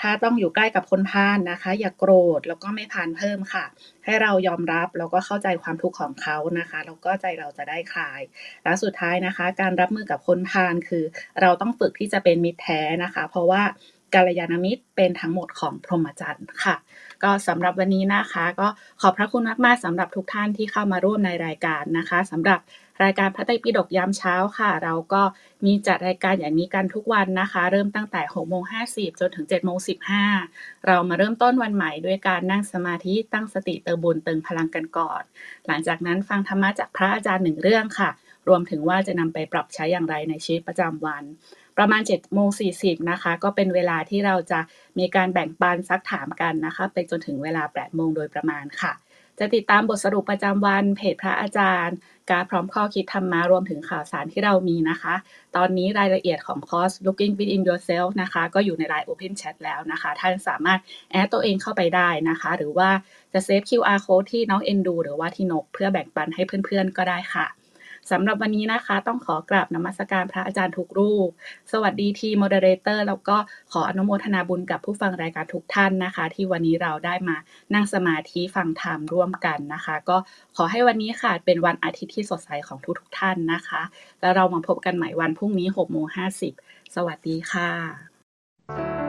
ถ้าต้องอยู่ใกล้กับคนพาลนะคะ อย่ากโกรธแล้วก็ไม่พานเพิ่มค่ะ ให้เรายอมรับแล้วก็เข้าใจความทุกข์ของเขานะคะแล้วก็ใจเราจะได้คลาย และสุดท้ายนะคะ การรับมือกับคนพาลคือ เราต้องฝึกที่จะเป็นมิตรแท้นะคะ เพราะว่ากาลยานามิตรเป็นทั้งหมดของพรหมจรรย์ค่ะ ก็สำหรับวันนี้นะคะ ก็ขอบพระคุณมากๆสำหรับทุกท่านที่เข้ามาร่วมในรายการนะคะสำหรับ รายการพระไตรปิฎกยามเช้าค่ะ เราก็มีจัดรายการอย่างนี้กันทุกวันนะคะ เริ่มตั้งแต่6โมง50จนถึง7โมง15เรามาเริ่มต้นวันใหม่ด้วยการนั่งสมาธิตั้งสติเติมบุญเติมพลังกันก่อน หลังจากนั้นฟังธรรมะจากพระอาจารย์หนึ่งเรื่องค่ะ รวมถึงว่าจะนำไปปรับใช้อย่างไรในชีวิตประจำวันประมาณ7โมง40นะคะ ก็เป็นเวลาที่เราจะมีการแบ่งปันซักถามกันนะคะ ไปจนถึงเวลา8โมงโดยประมาณค่ะ จะติดตามบทสรุปประจำวันเพจพระอาจารย์ การพร้อมข้อคิดธรรมารวมถึงข่าวสารที่เรามีนะคะ ตอนนี้รายละเอียดของคอร์ส Looking Within Yourself นะคะ ก็อยู่ใน LINE Open Chat แล้วนะคะ ท่านสามารถ add ตัวเองเข้าไปได้นะคะ หรือว่าจะ save QR Code ที่น้องเอ็นดู หรือว่าที่นกเพื่อแบ่งปันให้เพื่อนๆก็ได้ค่ะ สำหรับวันนี้นะคะ ต้องขอกราบนมัสการพระอาจารย์ทุกรูป สวัสดีทีม moderator แล้วก็ขออนุโมทนาบุญกับผู้ฟังรายการทุกท่านนะคะ ที่วันนี้เราได้มานั่งสมาธิฟังธรรมร่วมกันนะคะ ก็ขอให้วันนี้ค่ะเป็นวันอาทิตย์ที่สดใสของทุกๆท่านนะคะ แล้วเรามาพบกันใหม่วันพรุ่งนี้6โมง50สวัสดีค่ะ